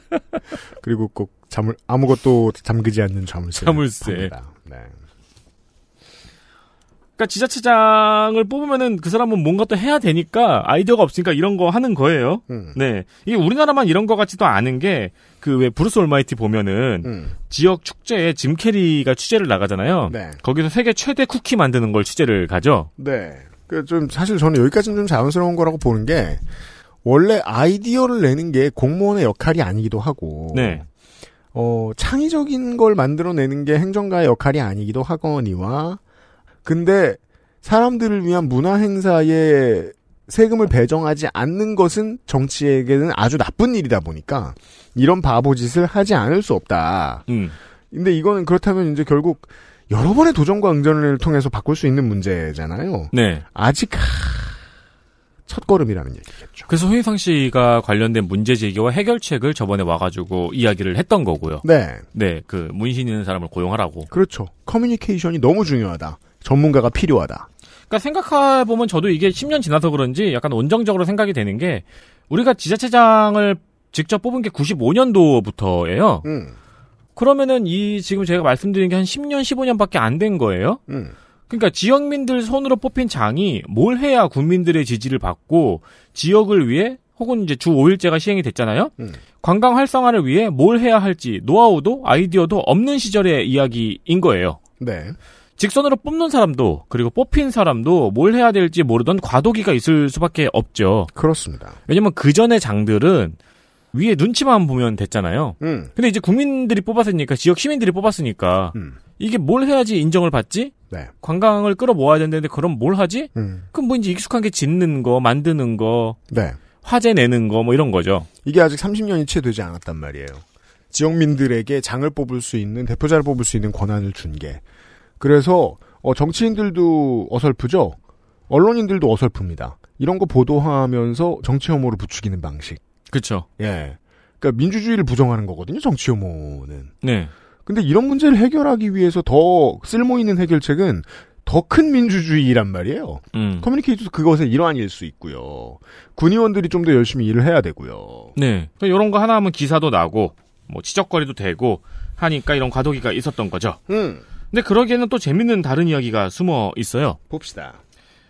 그리고 꼭 잠을 아무것도 잠그지 않는 자물쇠. 자물쇠. 팝니다. 네. 그러니까 지자체장을 뽑으면은 그 사람은 뭔가 또 해야 되니까 아이디어가 없으니까 이런 거 하는 거예요. 음. 네. 이게 우리나라만 이런 거 같지도 않은 게 그 왜 브루스 올마이티 보면은 음. 지역 축제에 짐 캐리가 취재를 나가잖아요. 네. 거기서 세계 최대 쿠키 만드는 걸 취재를 가죠. 네. 그 좀 사실 저는 여기까지는 좀 자연스러운 거라고 보는 게 원래 아이디어를 내는 게 공무원의 역할이 아니기도 하고 네. 어, 창의적인 걸 만들어내는 게 행정가의 역할이 아니기도 하거니와 근데 사람들을 위한 문화 행사에 세금을 배정하지 않는 것은 정치에게는 아주 나쁜 일이다 보니까 이런 바보 짓을 하지 않을 수 없다. 음. 근데 이거는 그렇다면 이제 결국 여러 번의 도전과 응전을 통해서 바꿀 수 있는 문제잖아요. 네. 아직 하... 첫 걸음이라는 얘기겠죠. 그래서 홍인상 씨가 관련된 문제 제기와 해결책을 저번에 와가지고 이야기를 했던 거고요. 네. 네, 그 문신 있는 사람을 고용하라고. 그렇죠. 커뮤니케이션이 너무 중요하다. 전문가가 필요하다. 그러니까 생각해 보면 저도 이게 10년 지나서 그런지 약간 온정적으로 생각이 되는 게 우리가 지자체장을 직접 뽑은 게 95년도부터예요. 음. 그러면은 이 지금 제가 말씀드린 게 한 10년, 15년밖에 안 된 거예요. 음. 그러니까 지역민들 손으로 뽑힌 장이 뭘 해야 국민들의 지지를 받고 지역을 위해 혹은 이제 주 5일제가 시행이 됐잖아요. 음. 관광 활성화를 위해 뭘 해야 할지 노하우도 아이디어도 없는 시절의 이야기인 거예요. 네. 직선으로 뽑는 사람도 그리고 뽑힌 사람도 뭘 해야 될지 모르던 과도기가 있을 수밖에 없죠. 그렇습니다. 왜냐면 그 전의 장들은 위에 눈치만 보면 됐잖아요. 음. 근데 이제 국민들이 뽑았으니까 지역 시민들이 뽑았으니까 음. 이게 뭘 해야지 인정을 받지? 네. 관광을 끌어 모아야 되는데 그럼 뭘 하지? 음. 그럼 뭐 이제 익숙한 게 짓는 거, 만드는 거, 네. 화재 내는 거 뭐 이런 거죠. 이게 아직 30년이 채 되지 않았단 말이에요. 지역민들에게 장을 뽑을 수 있는 대표자를 뽑을 수 있는 권한을 준 게. 그래서 어, 정치인들도 어설프죠. 언론인들도 어설픕니다. 이런 거 보도하면서 정치 혐오를 부추기는 방식. 그렇죠. 예. 그러니까 민주주의를 부정하는 거거든요. 정치 혐오는. 네. 근데 이런 문제를 해결하기 위해서 더 쓸모 있는 해결책은 더 큰 민주주의란 말이에요. 음. 커뮤니케이터도 그것의 일환일 수 있고요. 군의원들이 좀 더 열심히 일을 해야 되고요. 네. 이런 거 하나 하면 기사도 나고 뭐 지적거리도 되고 하니까 이런 과도기가 있었던 거죠. 음. 근데 그러기에는 또 재밌는 다른 이야기가 숨어 있어요. 봅시다.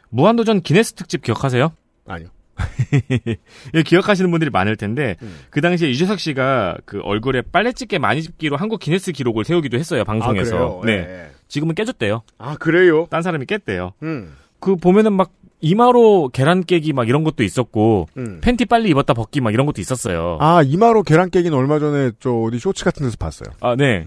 무한도전 기네스 특집 기억하세요? 아니요. 예, 기억하시는 분들이 많을 텐데 그 당시에 유재석 씨가 그 얼굴에 빨래집게 많이 집기로 한국 기네스 기록을 세우기도 했어요 방송에서. 아, 그래요? 네. 예. 지금은 깨졌대요. 아 그래요? 딴 사람이 깼대요. 음. 그 보면은 막 이마로 계란 깨기 막 이런 것도 있었고 음. 팬티 빨리 입었다 벗기 막 이런 것도 있었어요. 아 이마로 계란 깨기는 얼마 전에 저 어디 쇼츠 같은 데서 봤어요. 아, 네.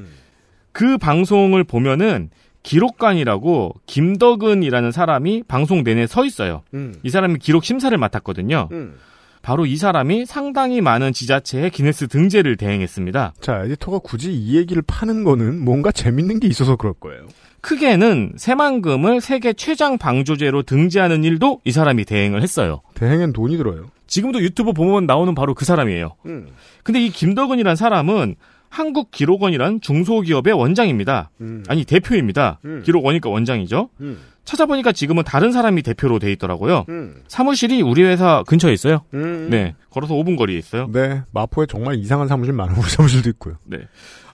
그 방송을 보면은 기록관이라고 김덕은이라는 사람이 방송 내내 서 있어요. 음. 이 사람이 기록 심사를 맡았거든요. 음. 바로 이 사람이 상당히 많은 지자체에 기네스 등재를 대행했습니다. 자 에디터가 굳이 이 얘기를 파는 거는 뭔가 재밌는 게 있어서 그럴 거예요. 크게는 새만금을 세계 최장 방조제로 등재하는 일도 이 사람이 대행을 했어요. 대행엔 돈이 들어요. 지금도 유튜브 보면 나오는 바로 그 사람이에요. 음. 근데 이 김덕은이란 사람은 한국기록원이란 중소기업의 원장입니다. 음. 아니 대표입니다. 음. 기록원이니까 원장이죠. 음. 찾아보니까 지금은 다른 사람이 대표로 돼 있더라고요. 음. 사무실이 우리 회사 근처에 있어요. 음. 네, 걸어서 5분 거리에 있어요. 네 마포에 정말 이상한 사무실 많은 우리 사무실도 있고요. 네.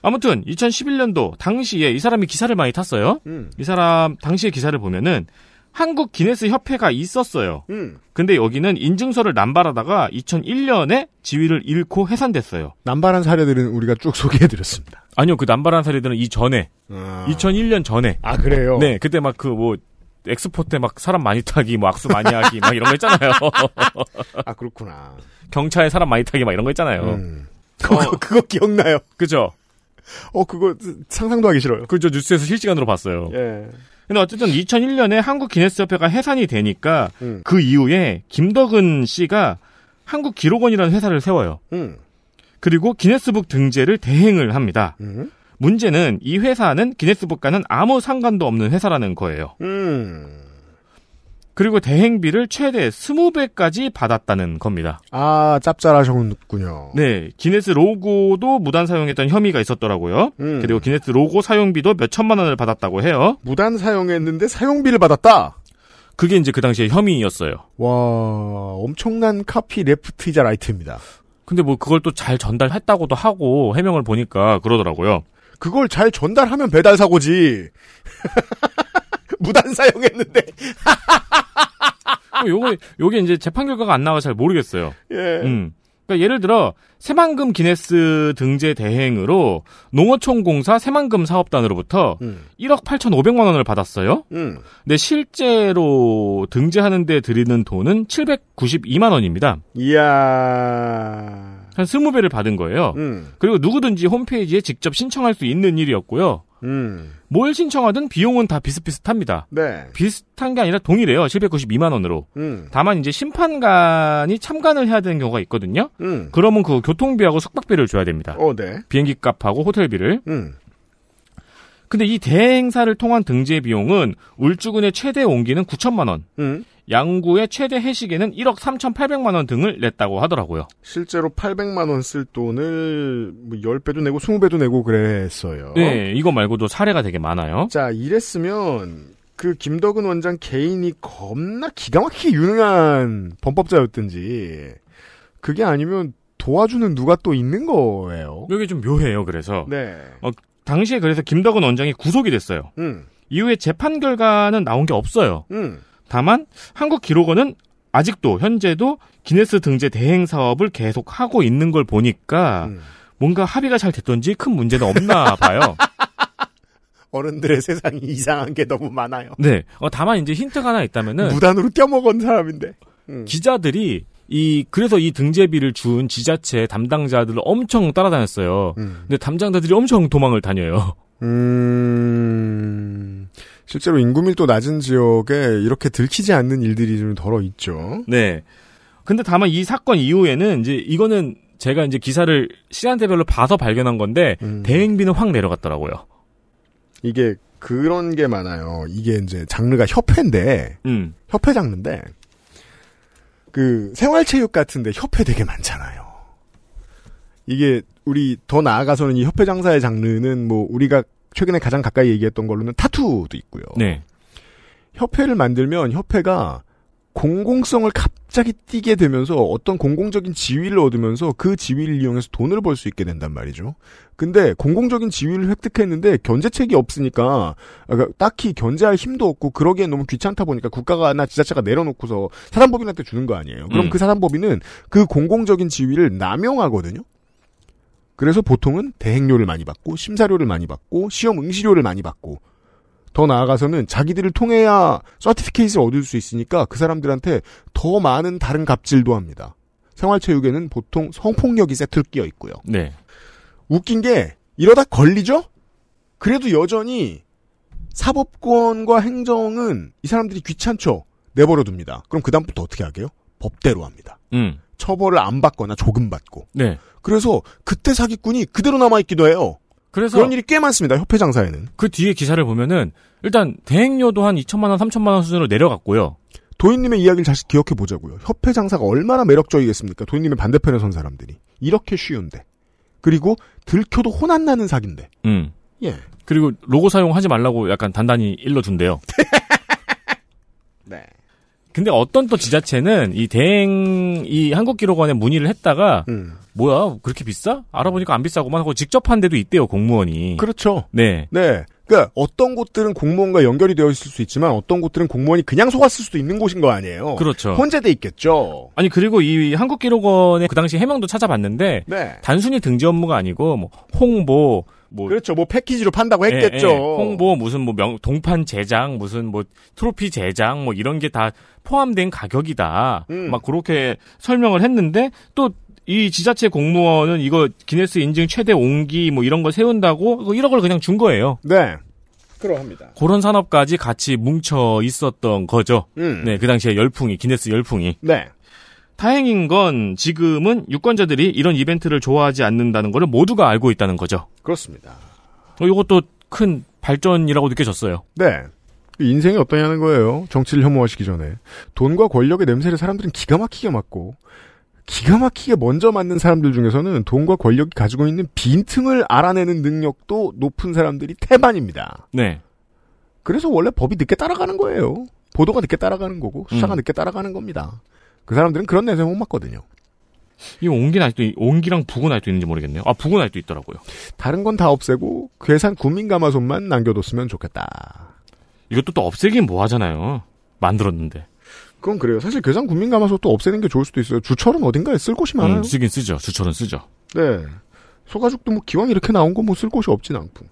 아무튼 2011년도 당시에 이 사람이 기사를 많이 탔어요. 음. 이 사람 당시의 기사를 보면은 한국 기네스 협회가 있었어요. 음. 근데 여기는 인증서를 남발하다가 2001년에 지위를 잃고 해산됐어요. 남발한 사례들은 우리가 쭉 소개해드렸습니다. 아니요, 그 남발한 사례들은 이전에, 아. 2001년 전에. 아 그래요? 네, 그때 막 그 뭐 엑스포 때 막 사람 많이 타기, 뭐 악수 많이 하기, 막 이런 거 있잖아요. 아 그렇구나. 경차에 사람 많이 타기, 막 이런 거 있잖아요. 음. 그거 그거 기억나요? 그죠? 어 그거 상상도 하기 싫어요. 그저 뉴스에서 실시간으로 봤어요. 예. 근데 어쨌든 2001년에 한국 기네스협회가 해산이 되니까 음. 그 이후에 김덕은 씨가 한국 기록원이라는 회사를 세워요. 음. 그리고 기네스북 등재를 대행을 합니다. 음. 문제는 이 회사는 기네스북과는 아무 상관도 없는 회사라는 거예요. 음. 그리고 대행비를 최대 20배까지 받았다는 겁니다. 아 짭짤하셨군요. 네, 기네스 로고도 무단 사용했던 혐의가 있었더라고요. 음. 그리고 기네스 로고 사용비도 몇 천만 원을 받았다고 해요. 무단 사용했는데 사용비를 받았다. 그게 이제 그 당시에 혐의였어요. 와 엄청난 카피 레프트이자 라이트입니다. 근데 뭐 그걸 또 잘 전달했다고도 하고 해명을 보니까 그러더라고요. 그걸 잘 전달하면 배달 사고지. 무단 사용했는데. 어, 요거 요게 이제 재판 결과가 안 나와 잘 모르겠어요. 예. 음. 그러니까 예를 들어 새만금 기네스 등재 대행으로 농어촌공사 새만금 사업단으로부터 음. 1억 8,500만 원을 받았어요. 음. 근데 실제로 등재하는 데 들이는 돈은 792만 원입니다. 이야. 한 20배를 받은 거예요. 음. 그리고 누구든지 홈페이지에 직접 신청할 수 있는 일이었고요. 음. 뭘 신청하든 비용은 다 비슷비슷합니다. 네. 비슷한 게 아니라 동일해요. 792만 원으로. 음. 다만 이제 심판관이 참관을 해야 되는 경우가 있거든요. 음. 그러면 그 교통비하고 숙박비를 줘야 됩니다. 어, 네. 비행기 값하고 호텔비를. 음. 근데 이 대행사를 통한 등재 비용은 울주군의 최대 옹기는 9천만 원, 음. 양구의 최대 해식에는 1억 3,800만 원 등을 냈다고 하더라고요. 실제로 800만 원 쓸 돈을 뭐 10배도 내고 20배도 내고 그랬어요. 네, 이거 말고도 사례가 되게 많아요. 자, 이랬으면 그 김덕은 원장 개인이 겁나 기가 막히게 유능한 범법자였든지 그게 아니면 도와주는 누가 또 있는 거예요. 이게 좀 묘해요, 그래서. 네. 어, 당시에 그래서 김덕은 원장이 구속이 됐어요. 음. 이후에 재판 결과는 나온 게 없어요. 음. 다만 한국 기록원은 아직도 현재도 기네스 등재 대행 사업을 계속 하고 있는 걸 보니까 음. 뭔가 합의가 잘 됐던지 큰 문제는 없나 봐요. 어른들의 세상이 이상한 게 너무 많아요. 네. 어, 다만 이제 힌트가 하나 있다면은 무단으로 떼먹은 사람인데. 음. 기자들이 이 그래서 이 등재비를 준 지자체 담당자들을 엄청 따라다녔어요. 음. 근데 담당자들이 엄청 도망을 다녀요. 음, 실제로 인구 밀도 낮은 지역에 이렇게 들키지 않는 일들이 좀 덜어 있죠. 네. 근데 다만 이 사건 이후에는 이제 이거는 제가 이제 기사를 시간대별로 봐서 발견한 건데 음. 대행비는 확 내려갔더라고요. 이게 그런 게 많아요. 이게 이제 장르가 협회인데, 음. 협회 장르인데, 그 생활체육 같은데 협회 되게 많잖아요. 이게 우리 더 나아가서는 이 협회 장사의 장르는 뭐 우리가 최근에 가장 가까이 얘기했던 걸로는 타투도 있고요. 네. 협회를 만들면 협회가 공공성을 갑 자기 뛰게 되면서 어떤 공공적인 지위를 얻으면서 그 지위를 이용해서 돈을 벌 수 있게 된단 말이죠. 근데 공공적인 지위를 획득했는데 견제책이 없으니까 그러니까 딱히 견제할 힘도 없고 그러기엔 너무 귀찮다 보니까 국가가나 지자체가 내려놓고서 사단법인한테 주는 거 아니에요. 그럼 음. 그 사단법인은 그 공공적인 지위를 남용하거든요. 그래서 보통은 대행료를 많이 받고 심사료를 많이 받고 시험 응시료를 많이 받고 더 나아가서는 자기들을 통해야 서티피케이트를 얻을 수 있으니까 그 사람들한테 더 많은 다른 갑질도 합니다. 생활체육에는 보통 성폭력이 세트로 끼어 있고요. 네. 웃긴 게 이러다 걸리죠? 그래도 여전히 사법권과 행정은 이 사람들이 귀찮죠. 내버려 둡니다. 그럼 그다음부터 어떻게 하게요? 법대로 합니다. 음. 처벌을 안 받거나 조금 받고. 네. 그래서 그때 사기꾼이 그대로 남아 있기도 해요. 그래서 그런 일이 꽤 많습니다. 협회 장사에는. 그 뒤에 기사를 보면은 일단 대행료도 한 2천만 원, 3천만 원 수준으로 내려갔고요. 도인님의 이야기를 다시 기억해 보자고요. 협회 장사가 얼마나 매력적이겠습니까? 도인님의 반대편에 선 사람들이 이렇게 쉬운데 그리고 들켜도 혼안 나는 사기인데. 음. 예. 그리고 로고 사용하지 말라고 약간 단단히 일러준대요. 네. 근데 어떤 또 지자체는 이 대행 이 한국기록원에 문의를 했다가 음. 뭐야 그렇게 비싸? 알아보니까 안 비싸고만 하고 직접 한 데도 있대요 공무원이. 그렇죠. 네. 네. 그러니까 어떤 곳들은 공무원과 연결이 되어 있을 수 있지만 어떤 곳들은 공무원이 그냥 속았을 수도 있는 곳인 거 아니에요. 그렇죠. 혼재돼 있겠죠. 아니 그리고 이 한국기록원의 그 당시 해명도 찾아봤는데 네. 단순히 등재 업무가 아니고 뭐 홍보 뭐 그렇죠. 뭐 패키지로 판다고 했겠죠. 예, 예. 홍보 무슨 뭐 명, 동판 제작 무슨 뭐 트로피 제작 뭐 이런 게 다 포함된 가격이다. 음. 막 그렇게 설명을 했는데 또 이 지자체 공무원은 이거 기네스 인증 최대 옹기 뭐 이런 거 세운다고 그 1억을 그냥 준 거예요. 네. 그러합니다. 그런 산업까지 같이 뭉쳐 있었던 거죠. 음. 네, 그 당시에 열풍이 기네스 열풍이. 네. 다행인 건 지금은 유권자들이 이런 이벤트를 좋아하지 않는다는 거를 모두가 알고 있다는 거죠. 그렇습니다. 어, 이것도 큰 발전이라고 느껴졌어요. 네. 인생이 어떠냐는 거예요. 정치를 혐오하시기 전에. 돈과 권력의 냄새를 사람들은 기가 막히게 맡고, 기가 막히게 먼저 맞는 사람들 중에서는 돈과 권력이 가지고 있는 빈틈을 알아내는 능력도 높은 사람들이 태반입니다. 네. 그래서 원래 법이 늦게 따라가는 거예요. 보도가 늦게 따라가는 거고, 수사가 음. 늦게 따라가는 겁니다. 그 사람들은 그런 냄새 못 맡거든요. 이 옹기는 아직도, 이- 옹기랑 북은 아직도 있는지 모르겠네요. 아, 북은 아직도 있더라고요. 다른 건 다 없애고, 괴산 국민가마솥만 남겨뒀으면 좋겠다. 이것도 또 없애긴 뭐 하잖아요. 만들었는데. 그건 그래요. 사실 괴산 국민가마솥도 없애는 게 좋을 수도 있어요. 주철은 어딘가에 쓸 곳이 많아요. 음, 쓰긴 쓰죠. 주철은 쓰죠. 네. 소가죽도 뭐 기왕 이렇게 나온 거 뭐 쓸 곳이 없진 않고.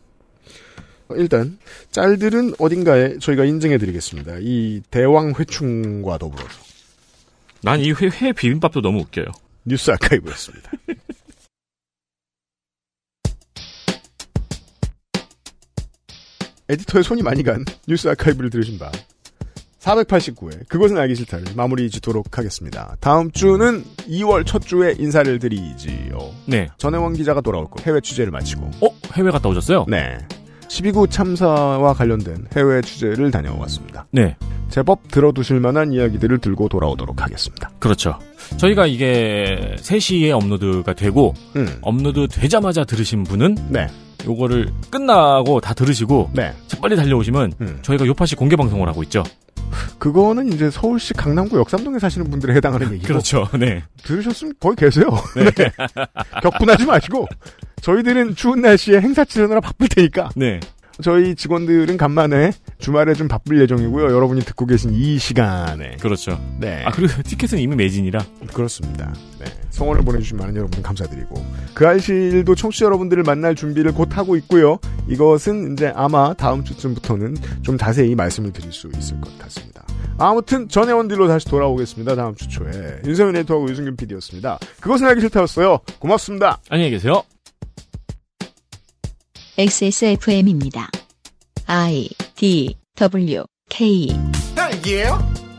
어, 일단 짤들은 어딘가에 저희가 인증해 드리겠습니다. 이 대왕 회충과 더불어서 난이 회, 회 비빔밥도 너무 웃겨요. 뉴스 아카이브였습니다. 에디터의 손이 많이 간 뉴스 아카이브를 들으신 바 489회 그것은 알기 싫다를 마무리 짓도록 하겠습니다. 다음 주는 2월 첫 주에 인사를 드리지요. 네. 전혜원 기자가 돌아올 거 해외 취재를 마치고 어? 해외 갔다 오셨어요? 네. 12구 참사와 관련된 해외 취재를 다녀왔습니다. 네. 제법 들어두실 만한 이야기들을 들고 돌아오도록 하겠습니다. 그렇죠. 저희가 이게 3시에 업로드가 되고, 음. 업로드 되자마자 들으신 분은, 네. 요거를 끝나고 다 들으시고, 네. 빨리 달려오시면, 저희가 요파시 공개 방송을 하고 있죠. 그거는 이제 서울시 강남구 역삼동에 사시는 분들에 해당하는 얘기고. 그렇죠. 네. 들으셨으면 거기 계세요. 네. 격분하지 마시고 저희들은 추운 날씨에 행사 치르느라 바쁠 테니까. 네. 저희 직원들은 간만에 주말에 좀 바쁠 예정이고요. 여러분이 듣고 계신 이 시간에. 그렇죠. 네. 아, 그리고 티켓은 이미 매진이라. 그렇습니다. 네. 성원을 보내주신 많은 여러분 감사드리고. 그 알실도 청취자 여러분들을 만날 준비를 곧 하고 있고요. 이것은 이제 아마 다음 주쯤부터는 좀 자세히 말씀을 드릴 수 있을 것 같습니다. 아무튼 전혜원들로 다시 돌아오겠습니다. 다음 주 초에. 윤세민 에디터하고 유승균 PD였습니다. 그것은 알기 싫다였어요. 고맙습니다. 안녕히 계세요. XSFM입니다. I D W K 딸기예요?